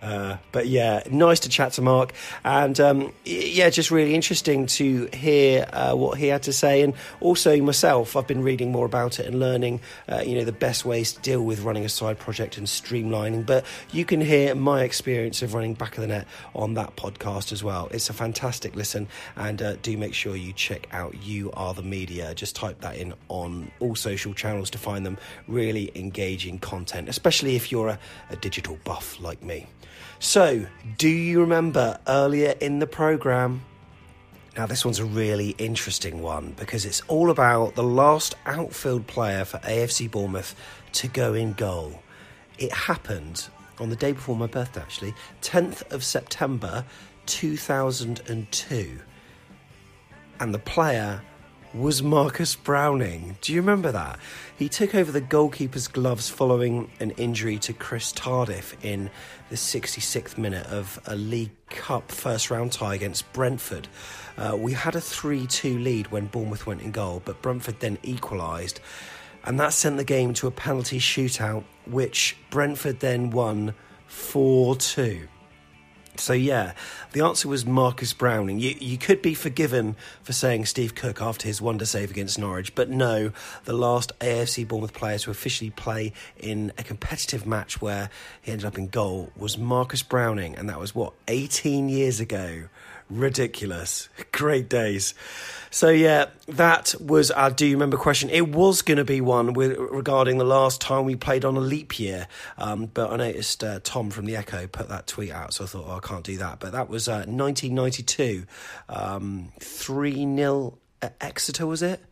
Uh, but yeah, nice to chat to Mark, and um, yeah, just really interesting to hear uh, what he had to say, and also myself. I've been reading more about it and learning, uh, you know, the best ways to deal with running a side project and streamlining. But you can hear my experience of running back of the net on that podcast as well. It's a fantastic listen, and uh, do make sure you check out. You are the media. Just type that in on all social channels to find them. Really engaging content, especially if you're a, a digital buff like me. So, do you remember earlier in the programme? Now, this one's a really interesting one because it's all about the last outfield player for AFC Bournemouth to go in goal. It happened on the day before my birthday, actually, 10th of September 2002. And the player was Marcus Browning. Do you remember that? He took over the goalkeeper's gloves following an injury to Chris Tardif in the 66th minute of a League Cup first round tie against Brentford. Uh, we had a 3 2 lead when Bournemouth went in goal, but Brentford then equalised. And that sent the game to a penalty shootout, which Brentford then won 4 2. So yeah, the answer was Marcus Browning. You you could be forgiven for saying Steve Cook after his wonder save against Norwich, but no, the last AFC Bournemouth player to officially play in a competitive match where he ended up in goal was Marcus Browning, and that was what 18 years ago. Ridiculous. Great days. So yeah, that was our do you remember question. It was going to be one with, regarding the last time we played on a leap year, um, but I noticed uh, Tom from the Echo put that tweet out, so I thought oh, I can't do that. But that was uh, 1992, um, three 0 Exeter, was it?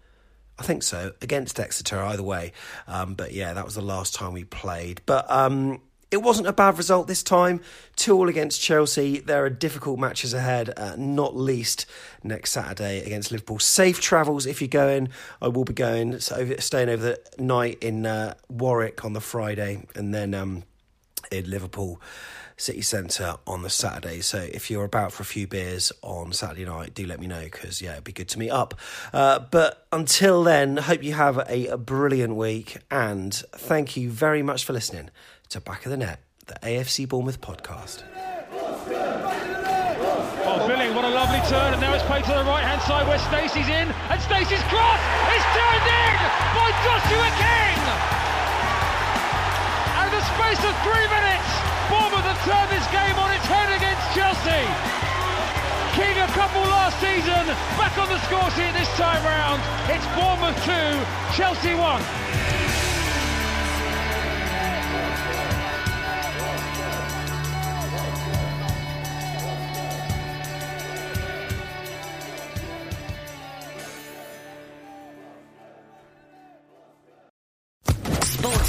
I think so against Exeter. Either way, um, but yeah, that was the last time we played. But um, it wasn't a bad result this time. Two all against Chelsea. There are difficult matches ahead, uh, not least next Saturday against Liverpool. Safe travels if you're going. I will be going, so staying over the night in uh, Warwick on the Friday, and then um, in Liverpool city centre on the Saturday. So if you're about for a few beers on Saturday night, do let me know because yeah, it'd be good to meet up. Uh, but until then, hope you have a, a brilliant week, and thank you very much for listening to Back of the Net, the AFC Bournemouth podcast. Oh, Billing, what a lovely turn, and now it's played to the right hand side where Stacey's in, and Stacey's cross is turned in by Joshua King! And the space of three minutes, Bournemouth have turned this game on its head against Chelsea. King a couple last season, back on the score sheet this time round. It's Bournemouth 2, Chelsea 1.